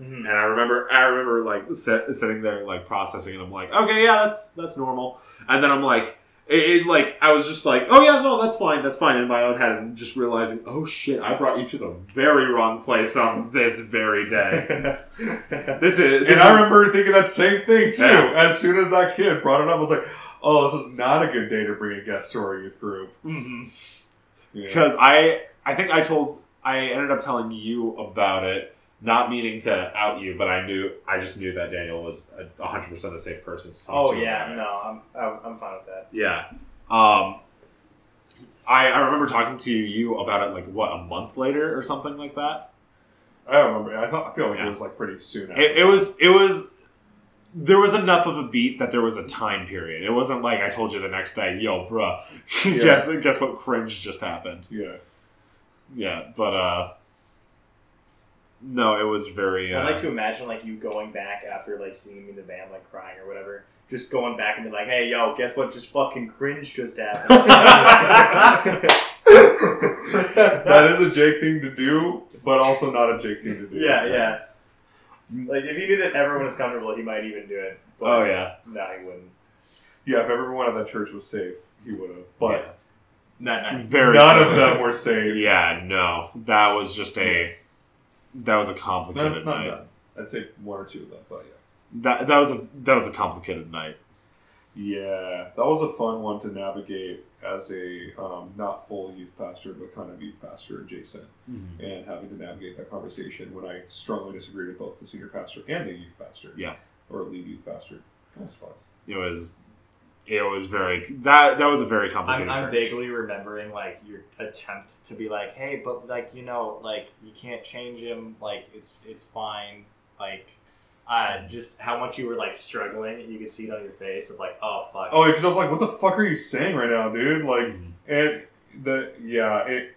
Mhm. *laughs* And I remember, I remember like sit, sitting there like processing, and I'm like, okay, yeah, that's that's normal. And then I'm like, it, it like I was just like, oh yeah, no, that's fine, that's fine in my own head, and just realizing, oh shit, I brought you to the very wrong place on this very day. *laughs* This is, this and I is- remember thinking that same thing too. Yeah. As soon as that kid brought it up, I was like, "Oh, this is not a good day to bring a guest to our youth group." Mhm. Yeah. because I I think I told I ended up telling you about it, not meaning to out you, but I knew I just knew that Daniel was a hundred percent a safe person to talk Oh to. yeah, no, I'm I'm I'm fine with that. Yeah. Um, I, I remember talking to you about it like what a month later or something like that. I don't remember. I thought I feel like Yeah. it was like pretty soon. After. It, it was it was there was enough of a beat that there was a time period. It wasn't like I told you the next day, yo, bruh, *laughs* Yeah. guess guess what cringe just happened. yeah. Yeah, but uh, no, it was very. Uh, I like to imagine like you going back after like seeing me in the van like crying or whatever, just going back and be like, "Hey, yo, guess what? Just fucking cringe just happened." *laughs* *laughs* that is a Jake thing to do, but also not a Jake thing to do. yeah, yeah. Like if he knew that everyone was comfortable, he might even do it. But Oh yeah, no, he wouldn't. Yeah, if everyone at that church was safe, he would have. But yeah. very none of them were safe. Yeah, no, that was just a that was a complicated not night. I'd say one or two of them, but yeah. That that was a that was a complicated night. Yeah, that was a fun one to navigate as a um, not full youth pastor, but kind of youth pastor adjacent, and having to navigate that conversation when I strongly disagreed with both the senior pastor and the youth pastor. Yeah. or lead youth pastor. That was fun. It was it was very that that was a very complicated. I'm, I'm vaguely remembering like your attempt to be like, "Hey, but like you know, like you can't change him. Like it's it's fine. Like." Uh, just how much you were like struggling, you could see it on your face of like, oh fuck. Oh, because I was like, "What the fuck are you saying right now, dude?" Like, Mhm. and the yeah, it.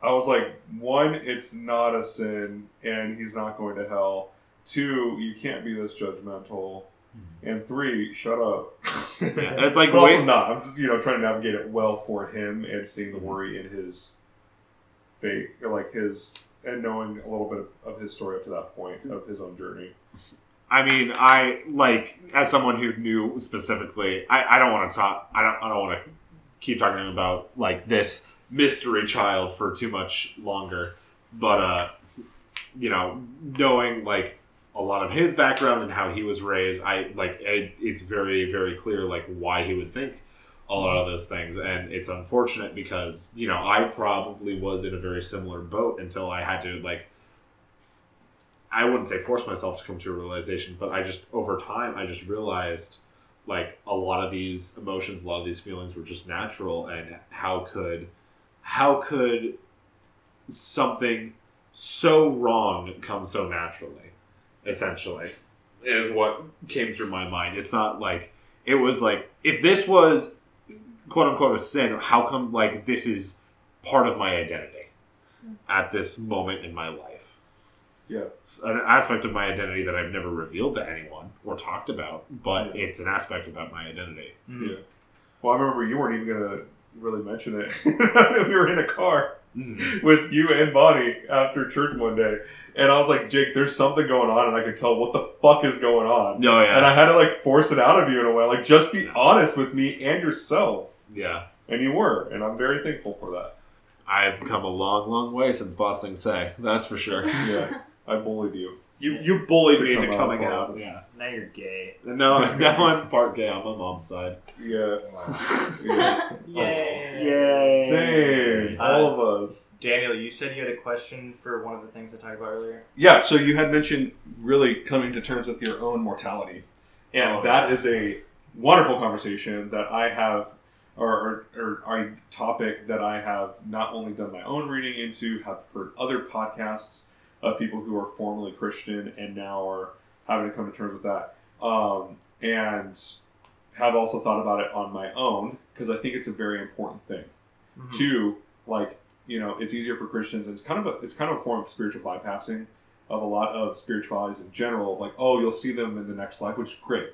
I was like, one, it's not a sin, and he's not going to hell. Two, you can't be this judgmental, and three, shut up. *laughs* Yeah, it's like but also wait- not. I'm just, you know trying to navigate it well for him and seeing the worry in his fate, like his and knowing a little bit of his story up to that point of his own journey. I mean, I like as someone who knew specifically. I, I don't want to talk. I don't. I don't want to keep talking about like this mystery child for too much longer. But uh, you know, knowing like a lot of his background and how he was raised, I like it, it's very very clear like why he would think a lot of those things, and it's unfortunate because you know I probably was in a very similar boat until I had to like I wouldn't say force myself to come to a realization, but I just over time I just realized like a lot of these emotions, a lot of these feelings were just natural, and how could how could something so wrong come so naturally? Essentially, is what came through my mind. It's not like it was like if this was quote unquote a sin, how come like this is part of my identity at this moment in my life? Yeah. It's an aspect of my identity that I've never revealed to anyone or talked about, but Yeah. it's an aspect about my identity. Mhm. Yeah. Well, I remember you weren't even gonna really mention it. *laughs* we were in a car. *laughs* With you and Bonnie after church one day, and I was like, Jake, there's something going on, and I could tell what the fuck is going on. Oh yeah. And I had to like force it out of you in a way, like just be honest with me and yourself, yeah. and you were, and I'm very thankful for that. I've come a long, long way since Bossing Say. That's for sure. *laughs* Yeah, I bullied you. You you bullied To me into coming of out. Yeah. Now you're gay. No, *laughs* now I'm part gay on my mom's side. Yeah, *laughs* yeah. *laughs* Yay. same, uh, all of us. Daniel, you said you had a question for one of the things I talked about earlier. Yeah, so you had mentioned really coming to terms with your own mortality. And Oh, that is a wonderful conversation that I have, or, or, or a topic that I have not only done my own reading into, have heard other podcasts of people who are formerly Christian and now are having to come to terms with that. Um, and have also thought about it on my own because I think it's a very important thing. Two, like you know, it's easier for Christians, and it's kind of a it's kind of a form of spiritual bypassing of a lot of spiritualities in general. Like, oh, you'll see them in the next life, which is great.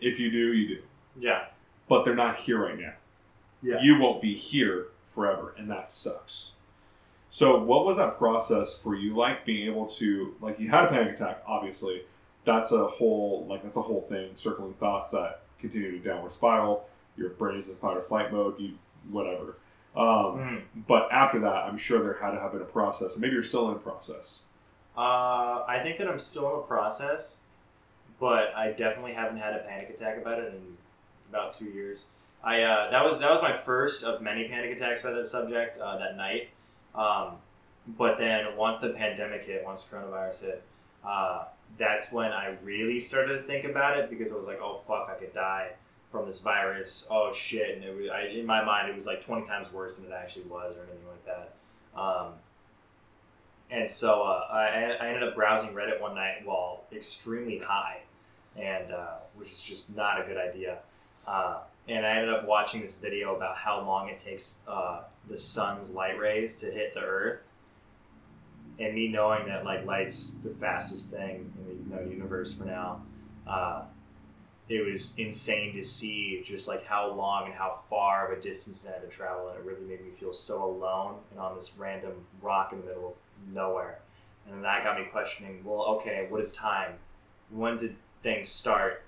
If you do, you do, Yeah. but they're not here right now. Yeah. You won't be here forever, and that sucks. So, what was that process for you like? Being able to like you had a panic attack, obviously. That's a whole like that's a whole thing. Circling thoughts that continue to downward spiral. Your brain is in fight or flight mode. You whatever. Um, Mhm. but after that, I'm sure there had to have been a process, maybe you're still in process. Uh, I think that I'm still in a process, but I definitely haven't had a panic attack about it in about two years. I uh, that was that was my first of many panic attacks by that subject uh, that night. Um, but then once the pandemic hit, once coronavirus hit, uh, that's when I really started to think about it because I was like, oh fuck, I could die from this virus. Oh shit! And it was, I, in my mind, it was like twenty times worse than it actually was, or anything like that. Um, and so uh, I, I ended up browsing Reddit one night while extremely high, and uh, which is just not a good idea. And I ended up watching this video about how long it takes uh, the sun's light rays to hit the Earth, and me knowing that like light's the fastest thing in the you know, universe for now. Uh, it was insane to see just like how long and how far of a distance I had to travel, and it really made me feel so alone and on this random rock in the middle of nowhere. And that got me questioning. Well, okay, what is time? When did things start?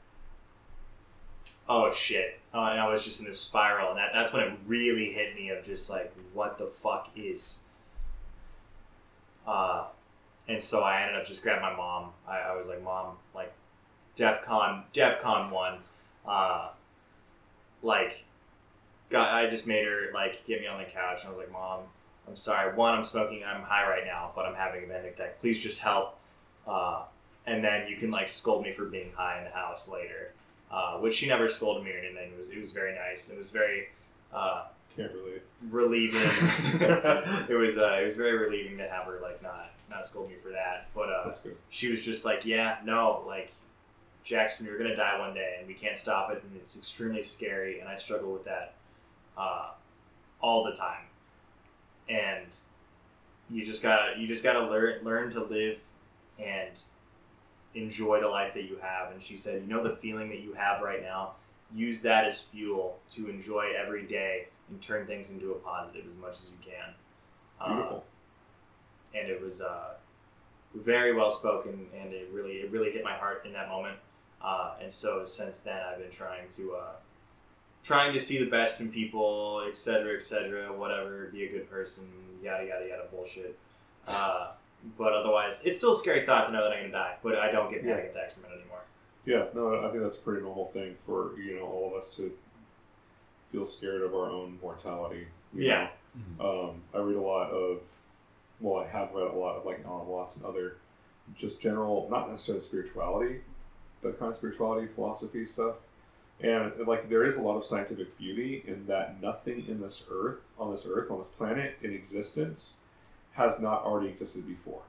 Oh shit! Uh, and I was just in this spiral, and that, that's when it really hit me of just like, what the fuck is? Uh, and so I ended up just grabbing my mom. I, I was like, Mom, like, DEFCON, DEFCON one, uh, like, got, I just made her like get me on the couch, and I was like, Mom, I'm sorry. One, I'm smoking. I'm high right now, but I'm having a panic attack. Please just help. Uh, and then you can like scold me for being high in the house later, uh, which she never scolded me or anything. It was it was very nice. It was very uh, Can't relate. relieving. *laughs* it was uh, it was very relieving to have her like not not scold me for that. But uh, she was just like, yeah, no, like Jackson, you're gonna die one day, and we can't stop it, and it's extremely scary, and I struggle with that uh, all the time. And you just gotta you just gotta learn learn to live and enjoy the life that you have. And she said, you know the feeling that you have right now, use that as fuel to enjoy every day and turn things into a positive as much as you can. Uh, Beautiful. and it was uh, very well spoken, and it really it really hit my heart in that moment. Uh, and so since then, I've been trying to uh, trying to see the best in people, et cetera, et cetera, whatever, be a good person, yada yada yada bullshit. But otherwise, it's still a scary thought to know that I'm gonna die. But I don't get panic attacks from it anymore. Yeah, no, I think that's a pretty normal thing for you know all of us to feel scared of our own mortality. you Yeah. know. Um, I read a lot of, well, I have read a lot of like Alan Watts and other, just general, not necessarily spirituality, but kind of spirituality, philosophy stuff. And like there is a lot of scientific beauty in that nothing in this earth, on this earth, on this planet, in existence, has not already existed before.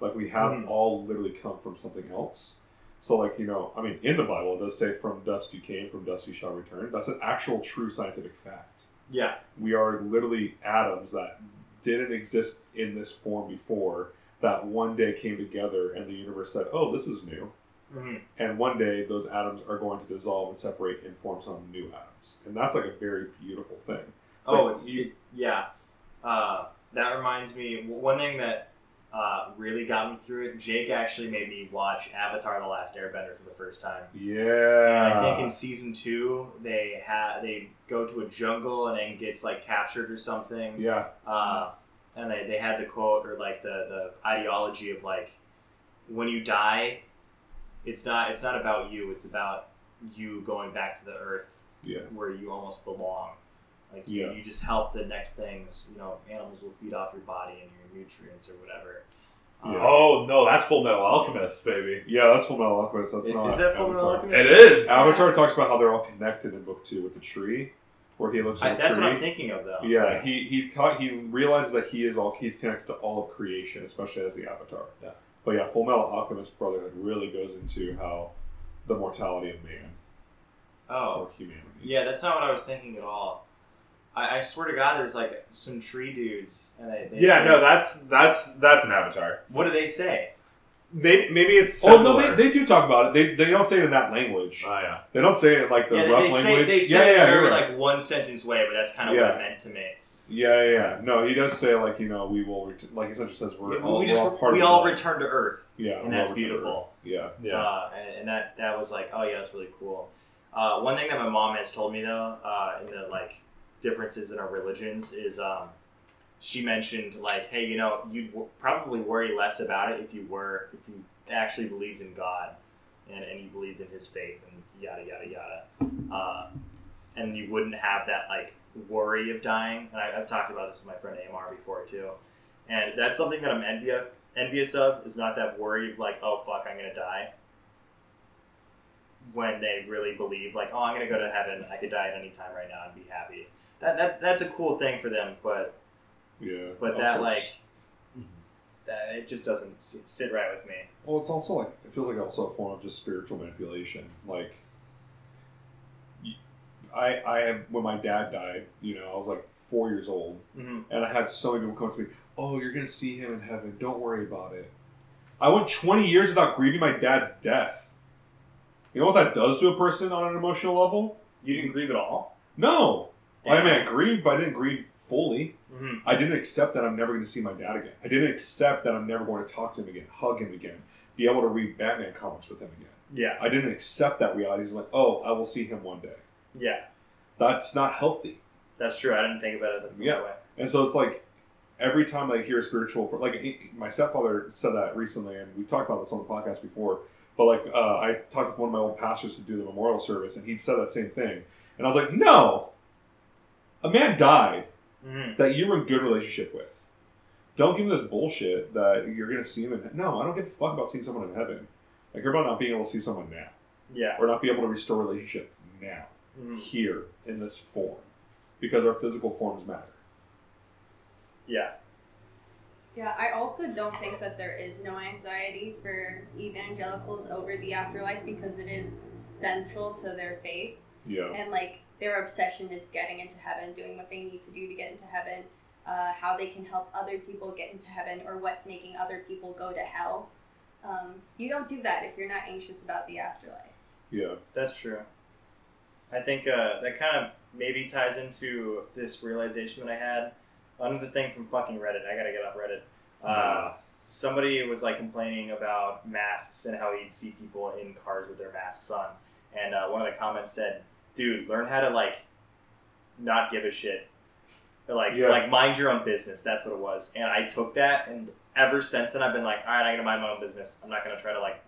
Like we have Mhm. all literally come from something else. So like you know, I mean, in the Bible it does say, "From dust you came, from dust you shall return." That's an actual true scientific fact Yeah. we are literally atoms that didn't exist in this form before that one day came together and the universe said oh this is new hmm and one day those atoms are going to dissolve and separate and form some new atoms and that's like a very beautiful thing It's Oh, like you- it- yeah. Uh, that reminds me, one thing that uh, really got me through it. Jake actually made me watch Avatar: The Last Airbender for the first time. Yeah. And I think in season two, they have they go to a jungle and then gets like captured or something. yeah. Uh, and they, they had the quote or like the, the ideology of like when you die, it's not it's not about you. It's about you going back to the earth Yeah. where you almost belong. Like you, Yeah. you just help the next things. You know, animals will feed off your body and your nutrients or whatever. Um, Yeah. Oh no, that's Full Metal Alchemist, baby. Yeah, that's Full Metal Alchemist. That's Is- not is that Full Metal Alchemist? It is. Avatar talks about how they're all connected in book two with the tree, where he looks I, at a that's tree. what I'm thinking of though. Yeah, he he taught he realizes that he is all he's connected to all of creation, especially as the Avatar. Yeah. But yeah, Full Metal Alchemist Brotherhood really goes into how the mortality of man Oh, or humanity. yeah. That's not what I was thinking at all. I, I swear to God, there's like some tree dudes, and they, they Yeah, no, that's that's that's an Avatar. What do they say? Maybe maybe it's Oh similar. no, they, they do talk about it. They, they don't say it in that language. Oh yeah. They don't say it in like the yeah, rough they say language. they yeah, say yeah, it you're very like one sentence way, but that's kind of what it meant to me. yeah, yeah, yeah. No, he does say like you know we will ret- like he essentially says we're we all, we we're all just part we of the all light. return to Earth, Yeah, and that's all returned to beautiful. Yeah, Yeah. Uh, and, and that that was like, oh yeah, that's really cool. Uh, one thing that my mom has told me though, uh, in the like differences in our religions, is um, she mentioned like, hey, you know, you'd w- probably worry less about it if you were if you actually believed in God and, and you believed in His faith and yada yada yada, uh, and you wouldn't have that like worry of dying. And I, I've talked about this with my friend Amar before too, and that's something that I'm envious envious of is not that worry of like, oh fuck, I'm gonna die. When they really believe like, oh, I'm gonna go to heaven, I could die at any time right now and be happy. That that's that's a cool thing for them, but yeah. but that like that it just doesn't sit right with me. Well, it's also like it feels like also a form of just spiritual manipulation. Like, I I have when my dad died, you know, I was like four years old, Mm-hmm. and I had so many people come to me. Oh, you're gonna see him in heaven. Don't worry about it. I went 20 years without grieving my dad's death. You know what that does to a person on an emotional level? You didn't grieve at all. No. I mean, I grieved, but I didn't grieve fully. Mm-hmm. I didn't accept that I'm never going to see my dad again. I didn't accept that I'm never going to talk to him again, hug him again, be able to read Batman comics with him again. Yeah, I didn't accept that reality. It's like, oh, I will see him one day. yeah, That's not healthy. that's true. I didn't think about it that Yeah. way. And so it's like every time I hear a spiritual, like my stepfather said that recently, and we talked about this on the podcast before. But like, uh, I talked with one of my old pastors to do the memorial service, and he said that same thing. And I was like, no, a man died Mm-hmm. that you were in good relationship with. Don't give me this bullshit that you're gonna see him in. No, I don't give a fuck about seeing someone in heaven. I care about not being able to see someone now, Yeah. or not be able to restore relationship now, Mhm. here in this form, because our physical forms matter. Yeah. Yeah, I also don't think that there is no anxiety for evangelicals over the afterlife because it is central to their faith. Yeah, And like their obsession is getting into heaven, doing what they need to do to get into heaven, uh, how they can help other people get into heaven, or what's making other people go to hell. Um, you don't do that if you're not anxious about the afterlife. yeah, That's true. I think uh, that kind of maybe ties into this realization that I had. Another thing from fucking Reddit. I gotta get off Reddit. Uh, somebody was like complaining about masks and how he'd see people in cars with their masks on, and uh, one of the comments said, "Dude, learn how to like not give a shit." Like, Yeah. like mind your own business. That's what it was. And I took that, and ever since then, I've been like, all right, I'm gonna mind my own business. I'm not gonna try to like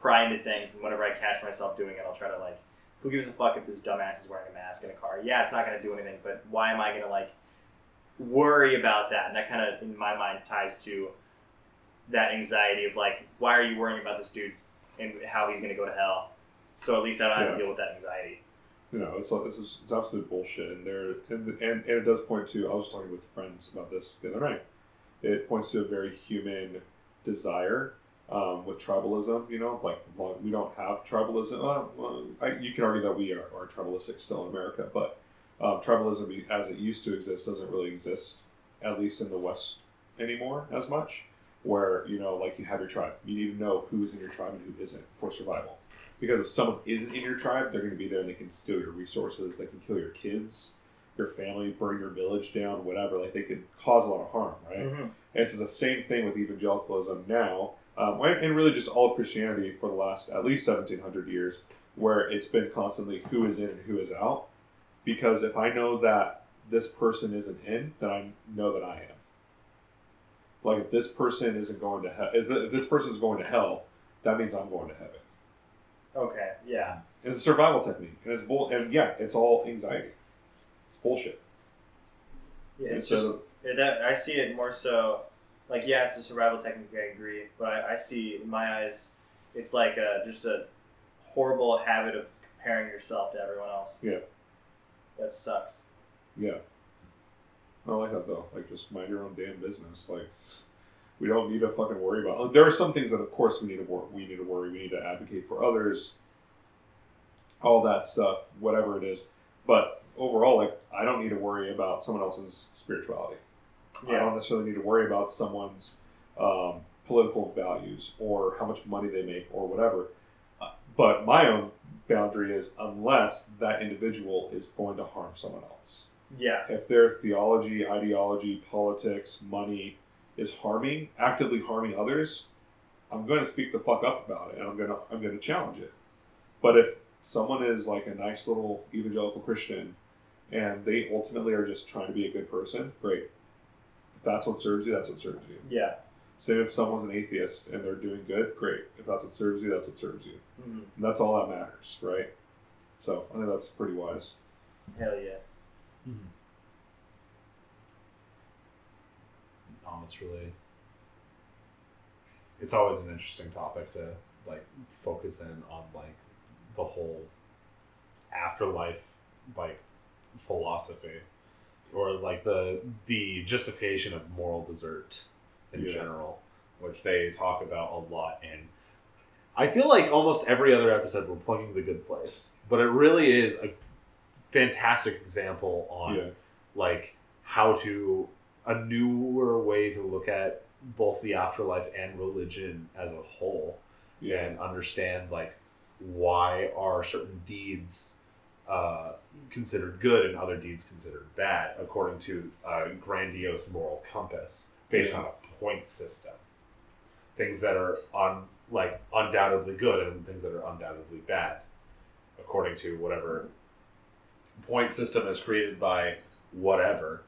pry into things. And whenever I catch myself doing it, I'll try to like, who gives a fuck if this dumbass is wearing a mask in a car? Yeah, it's not gonna do anything. But why am I gonna like worry about that? And that kind of, in my mind, ties to that anxiety of like, why are you worrying about this dude and how he's gonna go to hell? So at least I don't have Yeah. to deal with that anxiety. You know, it's it's, it's absolute bullshit. And there, and, and and it does point to. I was talking with friends about this the other night. It points to a very human desire um, with tribalism. You know, like well, we don't have tribalism. Uh, well, I, you can argue that we are, are tribalistic still in America, but um, tribalism as it used to exist doesn't really exist, at least in the West anymore as much. Where you know, like you have your tribe, you need to know who's in your tribe and who isn't for survival. Because if someone isn't in your tribe, they're going to be there and they can steal your resources, they can kill your kids, your family, burn your village down, whatever. Like they could cause a lot of harm, right? Mhm. And it's the same thing with evangelicalism now, um, and really just all of Christianity for the last at least 1700 years, where it's been constantly who is in and who is out. Because if I know that this person isn't in, then I know that I am. Like if this person isn't going to hell, if this person is going to hell, that means I'm going to heaven. Okay. Yeah. It's a survival technique, and it's bull. And yeah, it's all anxiety. It's bullshit. Yeah. It's just that I see it more so. Like yeah, it's a survival technique. I agree, but I, I see in my eyes, it's like a, just a horrible habit of comparing yourself to everyone else. Yeah. That sucks. Yeah. I like that though. Like, just mind your own damn business. Like, we don't need to fucking worry about. There are some things that, of course, we need to worry. We need to worry. We need to advocate for others. All that stuff, whatever it is. But overall, like, I don't need to worry about someone else's spirituality. I don't necessarily need to worry about someone's um, political values or how much money they make or whatever. Uh, But my own boundary is unless that individual is going to harm someone else Yeah. if their theology, ideology, politics, money is harming, actively harming others, I'm going to speak the fuck up about it and I'm going to I'm going to challenge it. But if someone is like a nice little evangelical Christian and they ultimately are just trying to be a good person, great. If that's what serves you, that's what serves you. Yeah. Same if someone's an atheist and they're doing good, great. If that's what serves you, that's what serves you. Mhm. And that's all that matters, right? So I think that's pretty wise. Hell yeah. Um, it's really. It's always an interesting topic to like focus in on like the whole afterlife like philosophy or like the the justification of moral desert in Yeah. general which they talk about a lot and I feel like almost every other episode we're plugging the good place but it really is a fantastic example on Yeah. like how to a newer way to look at both the afterlife and religion as a whole Yeah. and understand like why are certain deeds uh, considered good and other deeds considered bad according to a grandiose moral compass based Yeah. on a point system things that are on like undoubtedly good and things that are undoubtedly bad according to whatever point system is created by whatever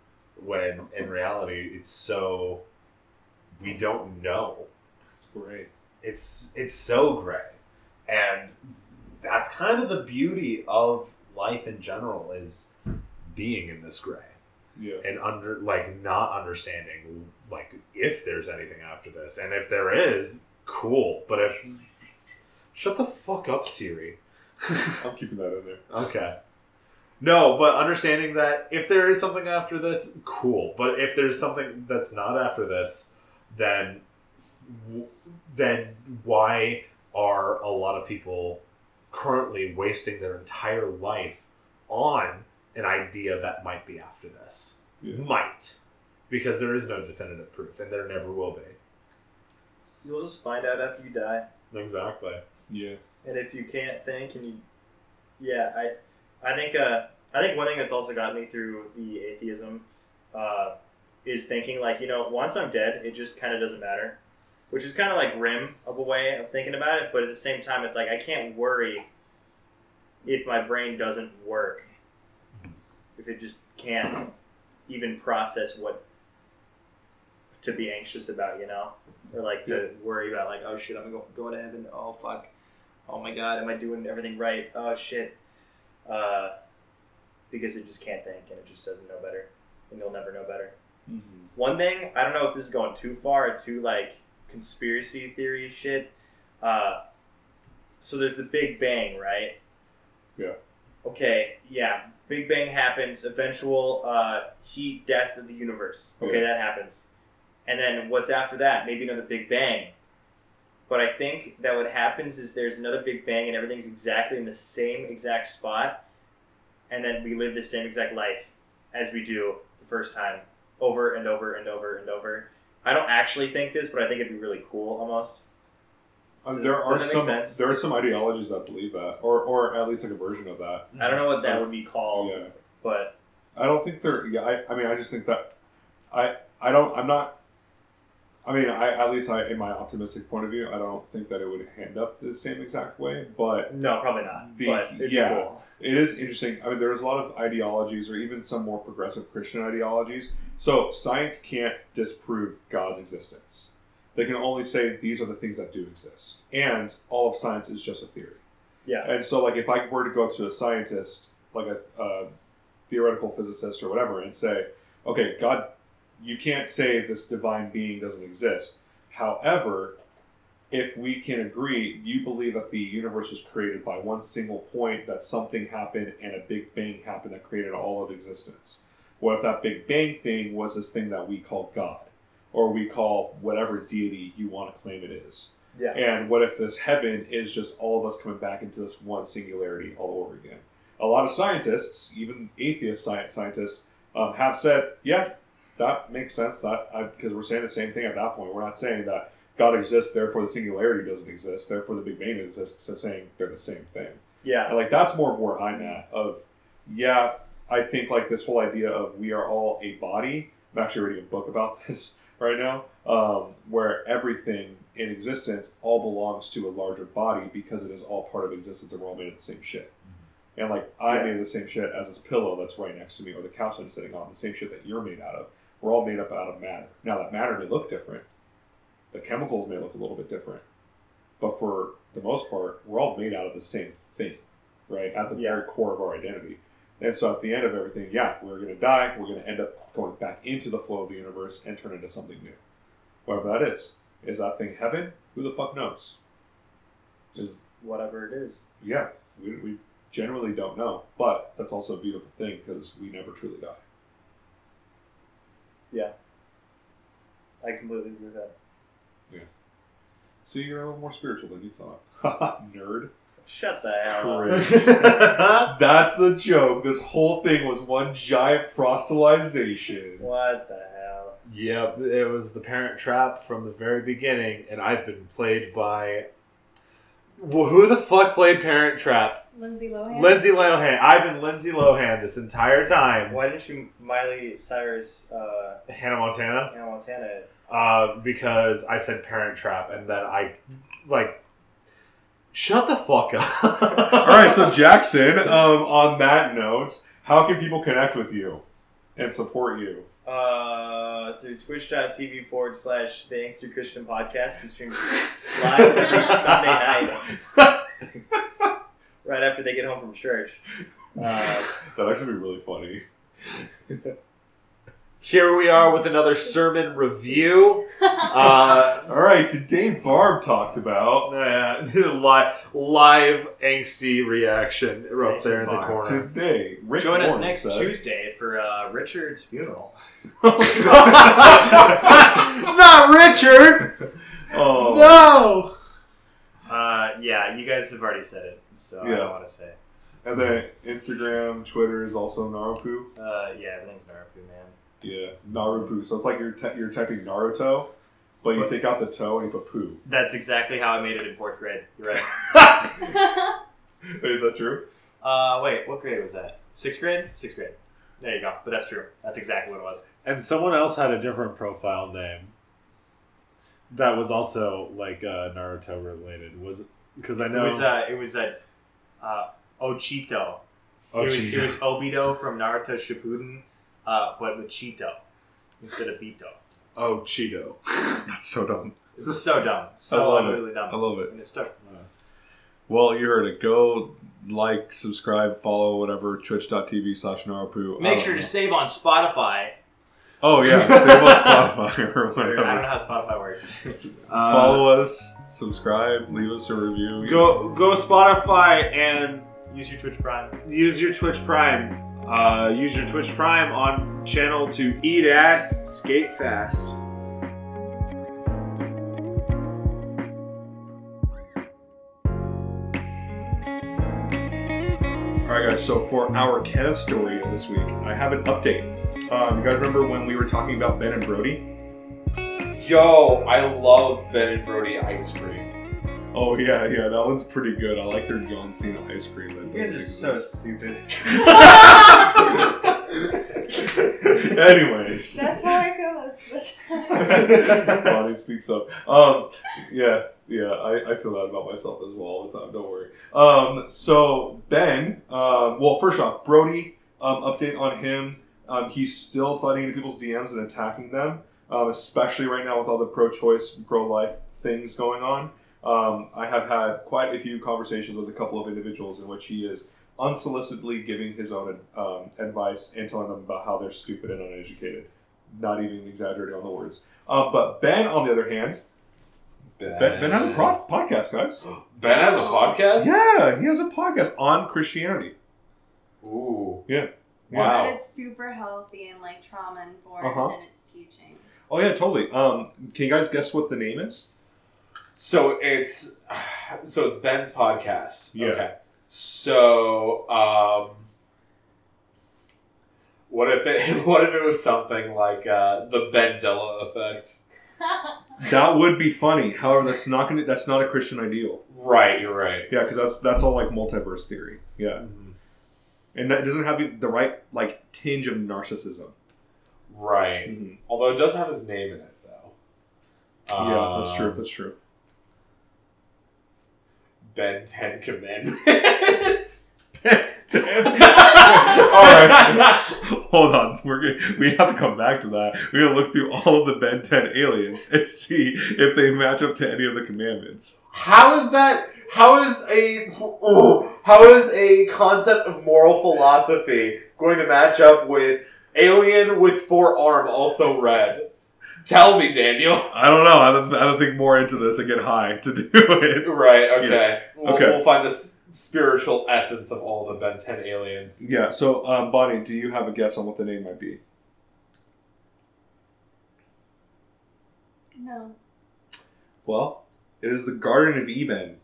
when in reality it's so we don't know It's great. it's it's so gray and that's kind of the beauty of life in general is being in this gray Yeah. and under like not understanding like if there's anything after this and if there is cool but if mm. shut the fuck up siri I'm keeping that in there. Okay. No, but understanding that if there is something after this, cool. But if there's something that's not after this, then then why are a lot of people currently wasting their entire life on an idea that might be after this? Yeah. Might. Because there is no definitive proof, and there never will be. You'll just find out after you die. Exactly. Yeah. And if you can't think and you, yeah, I, I think, uh, I think one thing that's also got me through the atheism, uh, is thinking like, you know, once I'm dead, it just kind of doesn't matter, which is kind of like grim of a way of thinking about it. But at the same time, it's like I can't worry if my brain doesn't work, if it just can't even process what to be anxious about, you know, or like to worry about like, oh shit, I'm going going to heaven. Oh fuck oh my god, am I doing everything right? Oh shit. Uh, because it just can't think and it just doesn't know better. And you'll never know better. Mm-hmm. One thing, I don't know if this is going too far, too like conspiracy theory shit. Uh, so there's the Big Bang, right? Yeah. Okay, yeah. Big Bang happens, eventual uh, heat death of the universe. Okay, Yeah. that happens. And then what's after that? Maybe another Big Bang. But I think that what happens is there's another Big Bang and everything's exactly in the same exact spot. And then we live the same exact life as we do the first time over and over and over and over. I don't actually think this, but I think it'd be really cool almost. Uh, Does- there are some sense? there are some ideologies that believe that, or or at least like a version of that. I don't know what that would be called, Yeah, but I don't think they're. Yeah, I, I mean, I just think that I I don't. I'm not. I mean, I at least I, in my optimistic point of view, I don't think that it would end up the same exact way. But No, probably not. The- but it'd be yeah. cool. it is interesting. I mean, there's a lot of ideologies, or even some more progressive Christian ideologies. So science can't disprove God's existence. They can only say these are the things that do exist, and all of science is just a theory. Yeah. And so, like, if I were to go up to a scientist, like a uh, theoretical physicist or whatever, and say, okay, God, you can't say this divine being doesn't exist. However, if we can agree, you believe that the universe was created by one single point, that something happened and a big bang happened that created all of existence. What if that big bang thing was this thing that we call God? Or we call whatever deity you want to claim it is? Yeah. And what if this heaven is just all of us coming back into this one singularity all over again? A lot of scientists, even atheist sci- scientists, um, have said, "Yeah, that makes sense." That because we're saying the same thing at that point. We're not saying that God exists, therefore the singularity doesn't exist, therefore the Big Bang exists. So saying they're the same thing. Yeah. And like that's more of where I'm at. Of yeah, I think like this whole idea of we are all a body. I'm actually reading a book about *laughs* this right now, um, where everything in existence all belongs to a larger body because it is all part of existence and we're all made of the same shit. And like I'm Yeah. made of the same shit as this pillow that's right next to me or the couch I'm sitting on, the same shit that you're made out of. We're all made up out of matter. Now that matter may look different. The chemicals may look a little bit different. But for the most part, we're all made out of the same thing, right? At the Yeah. very core of our identity. And so at the end of everything, yeah, we're going to die. We're going to end up going back into the flow of the universe and turn into something new. Whatever that is. Is that thing heaven? Who the fuck knows? Is, Whatever it is. yeah, we, we generally don't know. But that's also a beautiful thing because we never truly die. I completely agree with that. Yeah. See, you're a little more spiritual than you thought. *laughs* Nerd. Shut the hell up. *laughs* That's the joke. This whole thing was one giant proselytization. what the hell? Yep, it was the Parent Trap from the very beginning, and I've been played by. Well, who the fuck played Parent Trap? Lindsay Lohan. Lindsay Lohan. I've been Lindsay Lohan this entire time. Why didn't you Miley Cyrus uh, Hannah Montana. Hannah Montana? Uh, because I said Parent Trap, and then I like. Shut the fuck up. *laughs* All right, so Jackson. Um, on that note, how can people connect with you and support you? Uh, through twitch.tv forward slash the Angsty Christian Podcast, to stream *laughs* live every Sunday night, *laughs* right after they get home from church. *laughs* Uh, That'd actually be really funny. *laughs* Here we are with another sermon review. *laughs* Uh, All right, today Barb talked about uh, live, live angsty reaction right there in the Barb. corner. today. Rick join us Warren next said- Tuesday for uh, Richard's funeral. Not Richard. Oh, No. Uh, yeah, you guys have already said it, so I Yeah. don't want to say. and then Instagram, Twitter is also Narupoo. Uh, yeah, everything's Naruto, man. Yeah, Narupoo. So it's like you're ty- you're typing Naruto, but you But- take out the toe and you put poo. That's exactly how I made it in fourth grade. You're right. *laughs* Is that true? Uh, wait, what grade was that? Sixth grade? Sixth grade. There you go. But that's true. That's exactly what it was. And someone else had a different profile name. That was also like uh, Naruto related. Was it? Because I It know. was uh, it was a uh, Ochito. Oh, it was Cheeto. it was Obito from Naruto Shippuden, uh, but with Cheeto instead of Bito. oh, Cheeto. *laughs* That's so dumb. It's so dumb. So love it. dumb. I love it. And it's stuck. Well, you heard it. Go like, subscribe, follow, whatever. Twitch.tv slash Narupoo. I Make sure to save on Spotify. Oh yeah, *laughs* save on Spotify or Or, I don't know how Spotify works. *laughs* Uh, Follow us, subscribe, leave us a review. Go go Spotify and Use your Twitch Prime. use your Twitch Prime. Uh, use your Twitch Prime on channel to eat ass, skate fast. All right, guys. So for our Kenneth story of this week, I have an update. Um, you guys remember when we were talking about Ben and Brody? Yo, I love Ben and Brody ice cream. Oh yeah, yeah, that one's pretty good. I like their John Cena ice cream. That You guys are doesn't so exist. stupid. *laughs* Anyways, That's how I feel most of the speaks up. Um, yeah, yeah, I, I feel that about myself as well all the time. Don't worry. Um, so Ben, um, well, first off, Brody, um, update on him. Um, he's still sliding into people's DMs and attacking them, um, especially right now with all the pro-choice, pro-life things going on. Um, I have had quite a few conversations with a couple of individuals in which he is unsolicitedly giving his own um, advice and telling them about how they're stupid and uneducated. Not even exaggerating on the words. Um, but Ben, on the other hand, Ben, ben has a pro- podcast, guys. *gasps* Ben has a podcast. Yeah, he has a podcast on Christianity. Ooh. Yeah. Wow. But it's super healthy and like trauma informed Uh-huh. in its teachings. Oh yeah, totally. Um, can you guys guess what the name is? So it's *sighs* so it's Ben's podcast. Yeah. Okay. So um what if it *laughs* what if it was something like uh, the Bendella effect? *laughs* That would be funny. However, that's not gonna. That's not a Christian ideal. Right, you're right. Yeah, because that's that's all like multiverse theory. Yeah, Mhm. And it doesn't have the right like tinge of narcissism. Right. Mhm. Although it does have his name in it though. Yeah, that's true. Um, That's true. Ben Ten Commandments. *laughs* *laughs* all right, *laughs* hold on. We're gonna, we have to come back to that. We're gonna look through all of the Ben Ten aliens and see if they match up to any of the commandments. How is that? How is a how is a concept of moral philosophy going to match up with alien with forearm also red? Tell me, Daniel. I don't know. I don't, I don't think more into this and get high to do it. Right. Okay. We'll, Okay. we'll find this spiritual essence of all the Ben Ten aliens. Yeah. So, um, Bonnie, do you have a guess on what the name might be? No. Well, it is the Garden of Eden.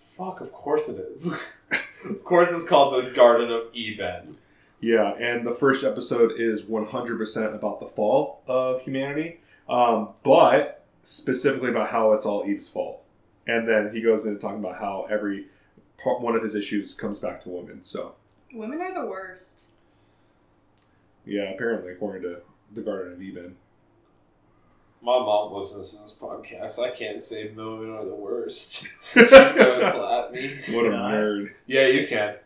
Fuck. Of course it is. *laughs* of course, it's called the Garden of Eden. Yeah, and the first episode is 100% about the fall of humanity, um, but specifically about how it's all Eve's fault. And then he goes into talking about how every part, one of his issues comes back to women. So, Women are the worst. yeah, apparently, according to the Garden of Eden. My mom listens to this podcast. I can't say women are the worst. She's gonna slap me. What a Can I? nerd. Yeah, you can.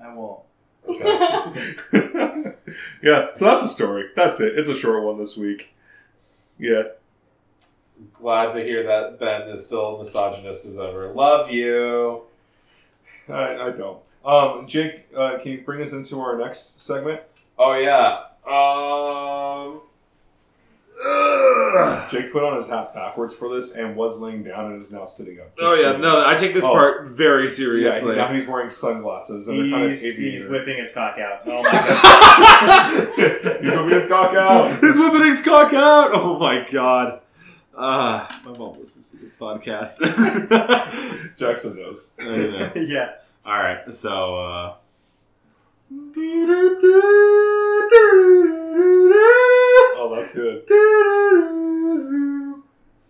I won't. Okay. *laughs* yeah, so that's a story. That's it. It's a short one this week. Yeah. Glad to hear that Ben is still misogynist as ever. Love you. I, I don't. Um, Jake, uh, can you bring us into our next segment? Oh yeah. Um. Jake put on his hat backwards for this and was laying down and is now sitting up. Oh yeah. No, I take this Oh. part very Yeah, seriously. now he's wearing sunglasses and they're kind of He's, he's aviator. whipping his cock out. *laughs* Oh my *laughs* god. he's whipping his cock out. He's whipping his cock out. Oh my god. Uh, my mom listens to this podcast. *laughs* Jackson knows. I know. *laughs* yeah. All right, so. uh... Oh, that's good.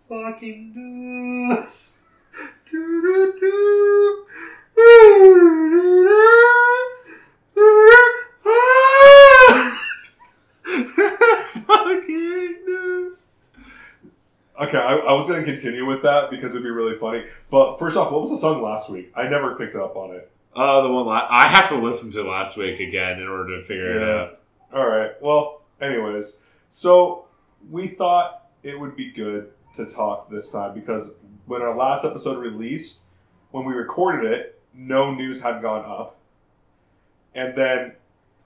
Fucking news. *laughs* Fucking news. Okay, I, I was going to continue with that because it'd be really funny. But first off, what was the song last week? I never picked up on it. Uh, the one la- I have to listen to last week again in order to figure it out. All right. Well, anyways, so we thought it would be good to talk this time because when our last episode released, when we recorded it, no news had gone up. And then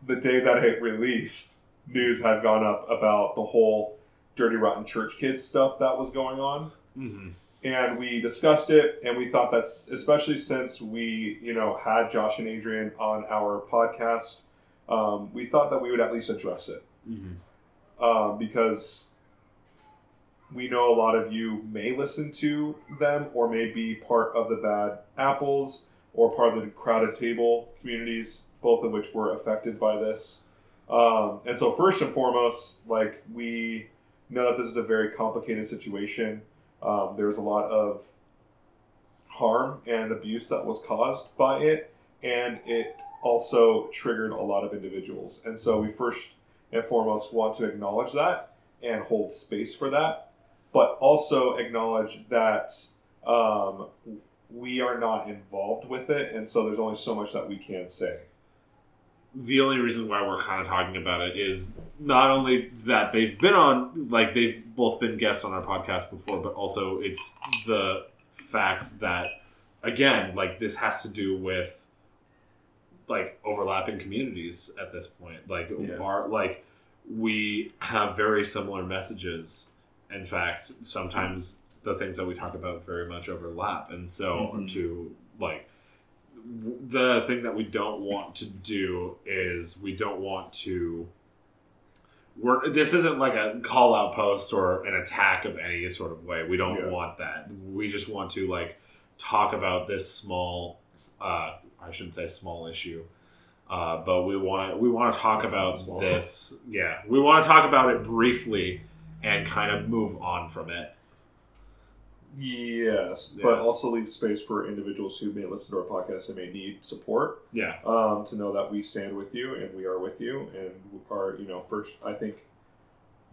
the day that it released, news had gone up about the whole Dirty Rotten Church Kids stuff that was going on Mm-hmm. and we discussed it and we thought that's especially since we you know had josh and adrian on our podcast um, we thought that we would at least address it Mm-hmm. um, because we know a lot of you may listen to them or may be part of the bad apples or part of the crowded table communities both of which were affected by this um, and so first and foremost like we know that this is a very complicated situation um, there's a lot of harm and abuse that was caused by it, and it also triggered a lot of individuals. And so we first and foremost want to acknowledge that and hold space for that, but also acknowledge that um, we are not involved with it, and so there's only so much that we can say. The only reason why we're kind of talking about it is not only that they've been on like they've both been guests on our podcast before but also it's the fact that again like this has to do with like overlapping communities at this point like Yeah. our like we have very similar messages in fact sometimes the things that we talk about very much overlap and so Mhm. to like the thing that we don't want to do is we don't want to we're, this isn't like a call out post or an attack of any sort of way. We don't Yeah. want that. We just want to like talk about this small uh, i shouldn't say small issue uh, but we want to we want to talk That's about small. this. Yeah. We want to talk about it briefly and kind of move on from it Yes, Yeah. but also leave space for individuals who may listen to our podcast and may need support. yeah um, to know that we stand with you and we are with you and are you know first i think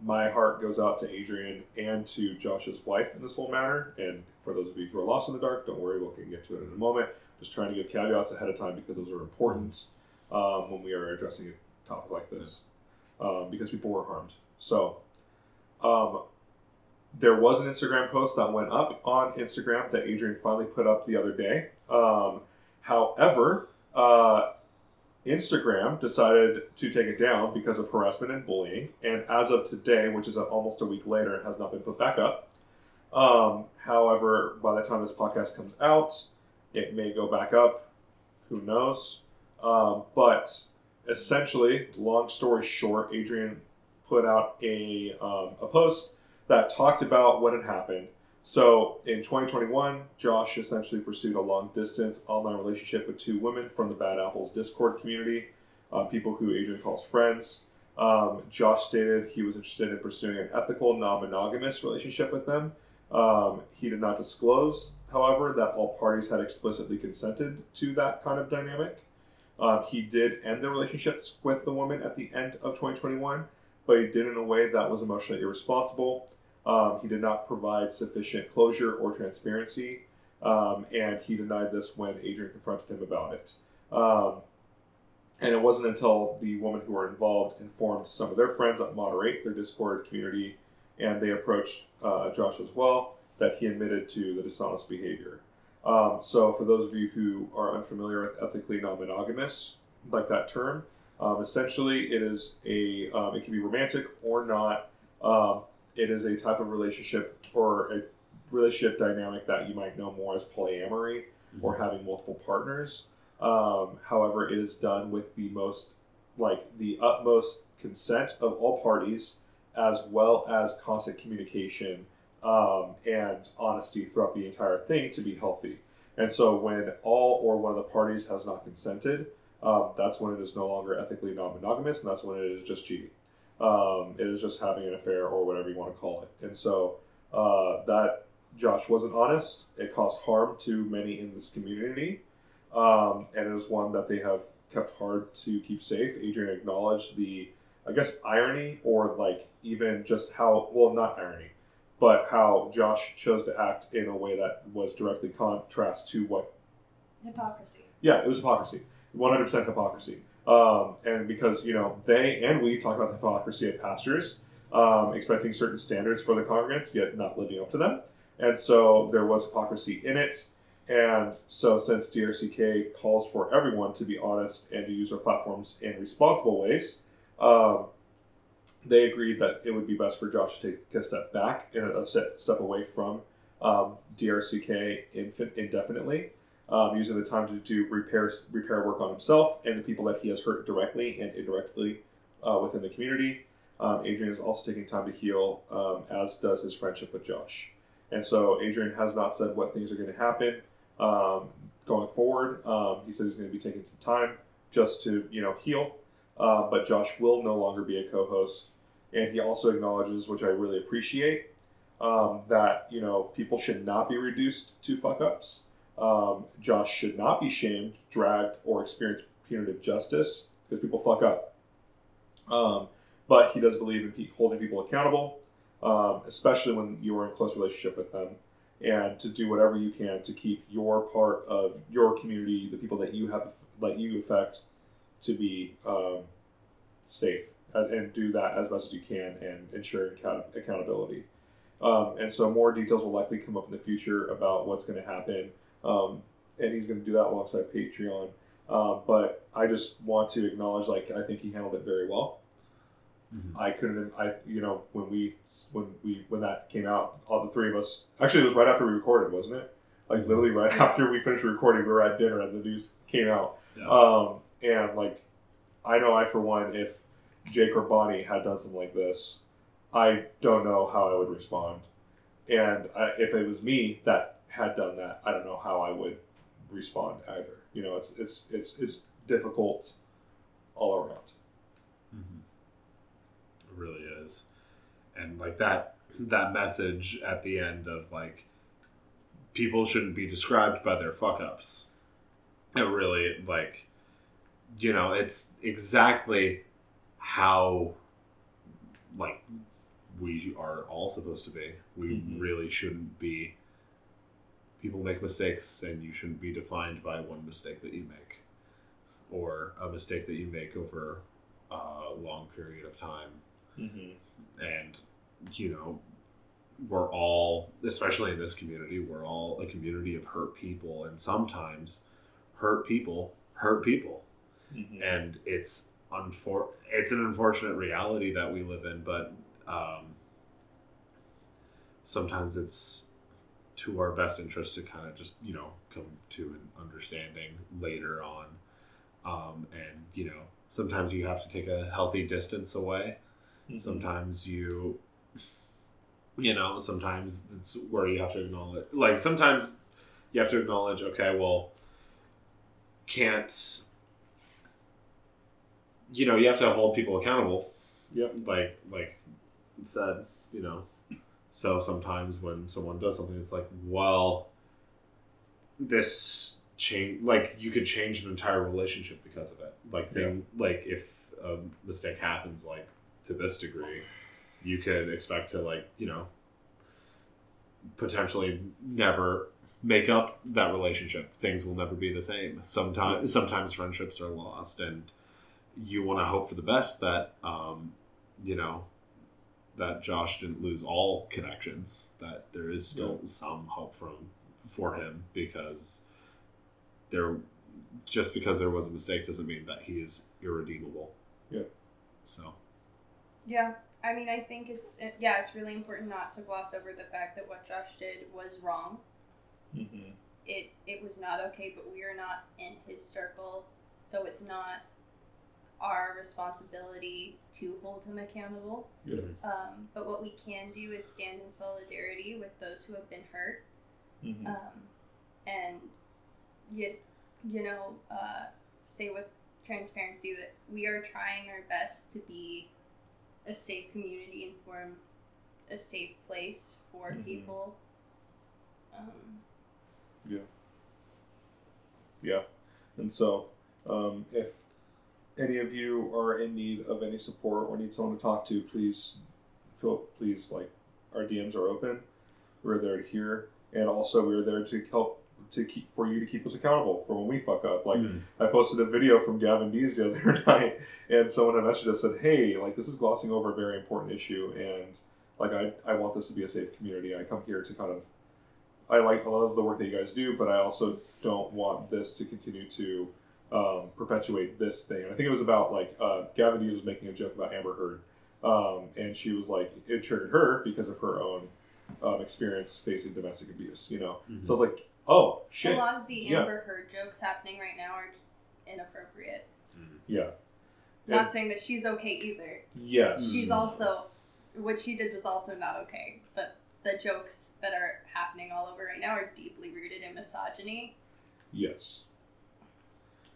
my heart goes out to adrian and to josh's wife in this whole matter and for those of you who are lost in the dark don't worry we'll get to it in a moment just trying to give caveats ahead of time because those are important um, when we are addressing a topic like this um, because people were harmed so um, there was an instagram post that went up on instagram that adrian finally put up the other day um, however uh, Instagram decided to take it down because of harassment and bullying, and as of today, which is almost a week later, it has not been put back up. Um, however, by the time this podcast comes out, it may go back up. Who knows? Um, but essentially, long story short, Adrian put out a um, a post that talked about what had happened. So in 2021, Josh essentially pursued a long distance online relationship with two women from the Bad Apples Discord community, uh, people who Adrian calls friends. Um, Josh stated he was interested in pursuing an ethical, non monogamous relationship with them. Um, he did not disclose, however, that all parties had explicitly consented to that kind of dynamic. Um, he did end the relationships with the woman at the end of 2021, but he did in a way that was emotionally irresponsible. Um, he did not provide sufficient closure or transparency, um, and he denied this when Adrian confronted him about it. Um, and it wasn't until the women who were involved informed some of their friends that moderate their Discord community, and they approached uh, Josh as well, that he admitted to the dishonest behavior. Um, so, for those of you who are unfamiliar with ethically non-monogamous, like that term, um, essentially it is a um, it can be romantic or not. It is a type of relationship or a relationship dynamic that you might know more as polyamory or having multiple partners. Um, however, it is done with the most, like the utmost consent of all parties, as well as constant communication um, and honesty throughout the entire thing to be healthy. And so, when all or one of the parties has not consented, um, that's when it is no longer ethically non-monogamous, and that's when it is just cheating. Um, it is just having an affair or whatever you want to call it. And so uh, that Josh wasn't honest. It caused harm to many in this community, um, and it is one that they have kept hard to keep safe. Adrian acknowledged the, I guess, irony or like even just how well not irony, but how Josh chose to act in a way that was directly contrast to what Hypocrisy. yeah, it was hypocrisy. 100% hypocrisy. Um, and because, you know, they and we talk about the hypocrisy of pastors, um, expecting certain standards for the congregants, yet not living up to them. And so there was hypocrisy in it. And so since DRCK calls for everyone to be honest and to use our platforms in responsible ways, um, they agreed that it would be best for Josh to take a step back and a step away from um, DRCK infin- indefinitely um, using the time to do repair repair work on himself and the people that he has hurt directly and indirectly uh, within the community. Um, Adrian is also taking time to heal, um, as does his friendship with Josh. And so Adrian has not said what things are going to happen um, going forward. Um, he said he's going to be taking some time just to you know heal. Uh, but Josh will no longer be a co-host, and he also acknowledges, which I really appreciate, um, that you know people should not be reduced to fuck ups. Um, Josh should not be shamed, dragged, or experience punitive justice because people fuck up. Um, but he does believe in pe- holding people accountable, um, especially when you are in close relationship with them, and to do whatever you can to keep your part of your community, the people that you have that you affect, to be um, safe and, and do that as best as you can and ensure account- accountability. Um, and so more details will likely come up in the future about what's going to happen. Um, and he's going to do that alongside Patreon. Um, but I just want to acknowledge, like, I think he handled it very well. Mhm. I couldn't, I, you know, when we, when we, when that came out, all the three of us, actually, it was right after we recorded, wasn't it? Like, literally right after we finished recording, we were at dinner and the news came out. Yeah. Um, and like, I know I for one, if Jake or Bonnie had done something like this, I don't know how I would respond. And I, if it was me that had done that, I don't know how I would respond either. You know, it's it's it's it's difficult all around. Mhm. It really is, and like that that message at the end of like people shouldn't be described by their fuck ups. It really like you know it's exactly how like we are all supposed to be. We Mhm. really shouldn't be. People make mistakes, and you shouldn't be defined by one mistake that you make, or a mistake that you make over a long period of time. Mm-hmm. And you know, we're all, especially in this community, we're all a community of hurt people, and sometimes hurt people hurt people Mm-hmm. and it's unfor- it's an unfortunate reality that we live in but um, sometimes it's to our best interest to kind of just you know come to an understanding later on um, and you know sometimes you have to take a healthy distance away Mm-hmm. sometimes you you know sometimes it's where you have to acknowledge like sometimes you have to acknowledge okay well can't you know you have to hold people accountable Yep. like like said you know so sometimes when someone does something it's like well this change like you could change an entire relationship because of it. Like thing like if a mistake happens like to this degree you could expect to like you know potentially never make up that relationship. Things will never be the same. Sometimes sometimes friendships are lost and you want to hope for the best that um, you know that Josh didn't lose all connections that there is still some hope from for him because there just because there was a mistake doesn't mean that he is irredeemable Yeah. so Yeah, I mean, I think it's it, yeah, it's really important not to gloss over the fact that what Josh did was wrong. Mm-hmm. It it was not okay, but we are not in his circle, so it's not our responsibility to hold him accountable. Yeah. Um, but what we can do is stand in solidarity with those who have been hurt, Mm-hmm. um, and you you know uh, say with transparency that we are trying our best to be a safe community and form a safe place for Mhm. people. Um, yeah. Yeah. And so, um, if any of you are in need of any support or need someone to talk to, please feel please like our DMs are open. We're there to hear, and also we're there to help to keep for you to keep us accountable for when we fuck up. Like Mm. I posted a video from Gavin Dees the other *laughs* night, and someone had messaged us said, "Hey, like this is glossing over a very important issue, and like I, I want this to be a safe community. I come here to kind of, I like a lot of the work that you guys do, but I also don't want this to continue to um, perpetuate this thing. And I think it was about like uh, Gavin Dees was making a joke about Amber Heard, um, and she was like it triggered her because of her own um, experience facing domestic abuse. You know, Mhm. so I was like, oh shit. a lot of the Yeah. Amber Heard jokes happening right now are inappropriate. yeah, Not And- saying that she's okay either. yes, She's Mm. also what she did was also not okay. But the jokes that are happening all over right now are deeply rooted in misogyny. Yes.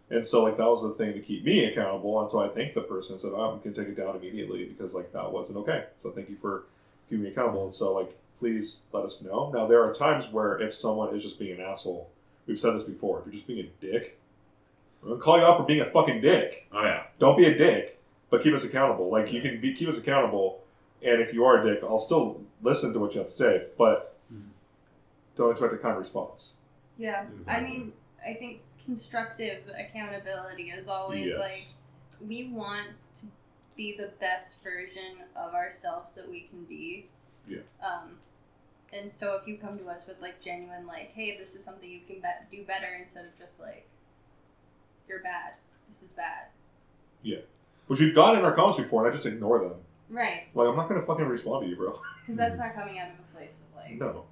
And so, like, that was the thing to keep me accountable. And so I thanked the person and said, oh, I can take it down immediately because, like, that wasn't okay. So thank you for keeping me accountable. And so, like, please let us know. Now, there are times where if someone is just being an asshole, we've said this before, if you're just being a dick, I'm going to call you out for being a fucking dick. oh yeah Don't be a dick. but keep us accountable. Like you can be keep us accountable, and if you are a dick, I'll still listen to what you have to say, but mm-hmm. don't expect a kind response. Yeah. I mean, I think constructive accountability is always Yes. like we want to be the best version of ourselves that we can be. Yeah. Um, and so if you come to us with like genuine like, hey, this is something you can be- do better instead of just like, you're bad. This is bad. Yeah. Which we've gotten in our comments before, and I just ignore them. Right. Like I'm not gonna fucking respond to you, bro. *laughs* Because that's not coming out of a place of like No,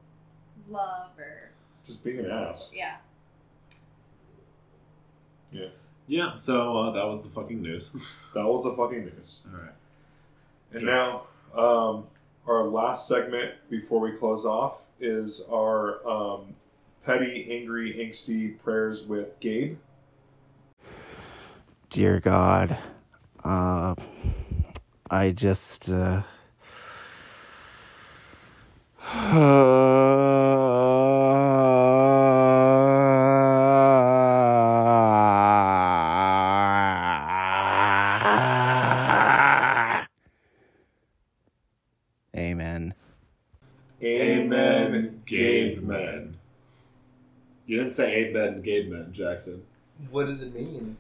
love or just being an ass. yeah. Yeah, Yeah. so uh, that was the fucking news. *laughs* That was the fucking news. All right. And now, um, our last segment before we close off is our um, petty, angry, angsty prayers with Gabe. Dear God, uh, I just. Uh, *sighs* Amen. Amen, Gabe man. You didn't say Gabe man, Jackson. What does it mean?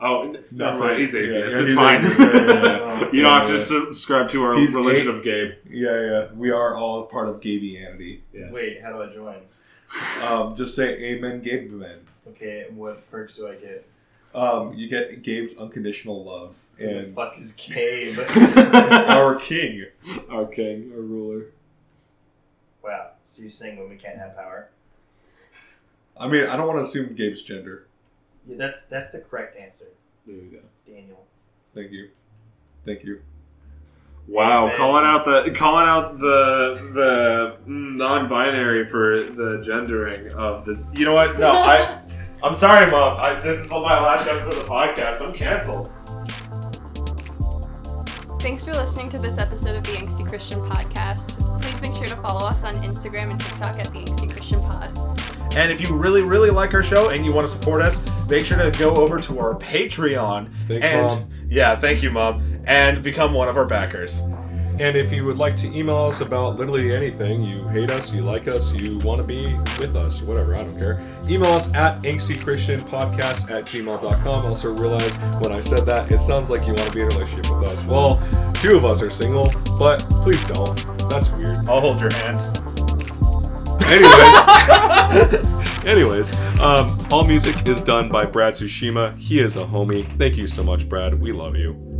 Oh, n- never mind. He's atheist. Yeah, it's he's fine. atheist. Yeah, yeah, yeah. *laughs* you don't have to subscribe to our He's religion a- of Gabe. Yeah, yeah. We are all part of Gabianity. Yeah. Wait, how do I join? *laughs* Um, just say Amen, Gabe man. Okay, and what perks do I get? Um, you get Gabe's unconditional love Who the and fuck is Gabe? *laughs* our king. Our king, our ruler. wow, so you're saying women can't have power? I mean, I don't want to assume Gabe's gender. Yeah, that's that's the correct answer, There you go. Daniel. Thank you. Thank you. Wow, Amen. calling out the calling out the the mm, non-binary for the gendering of the. You know what? No, *laughs* I. I'm sorry, mom. I, this is my last episode of the podcast. I'm canceled. Thanks for listening to this episode of the Angsty Christian Podcast. Please make sure to follow us on Instagram and TikTok at the Angsty Christian Pod. And if you really, really like our show and you want to support us, make sure to go over to our Patreon. Thanks, and, Mom. Yeah, thank you, Mom. And become one of our backers. And if you would like to email us about literally anything, you hate us, you like us, you want to be with us, whatever, I don't care, email us at angstychristianpodcast at gmail.com. Also realize when I said that, it sounds like you want to be in a relationship with us. Well, two of us are single, but please don't. That's weird. I'll hold your hand. Anyways, *laughs* *laughs* anyways, um, all music is done by Brad Tsushima. He is a homie. Thank you so much, Brad. We love you.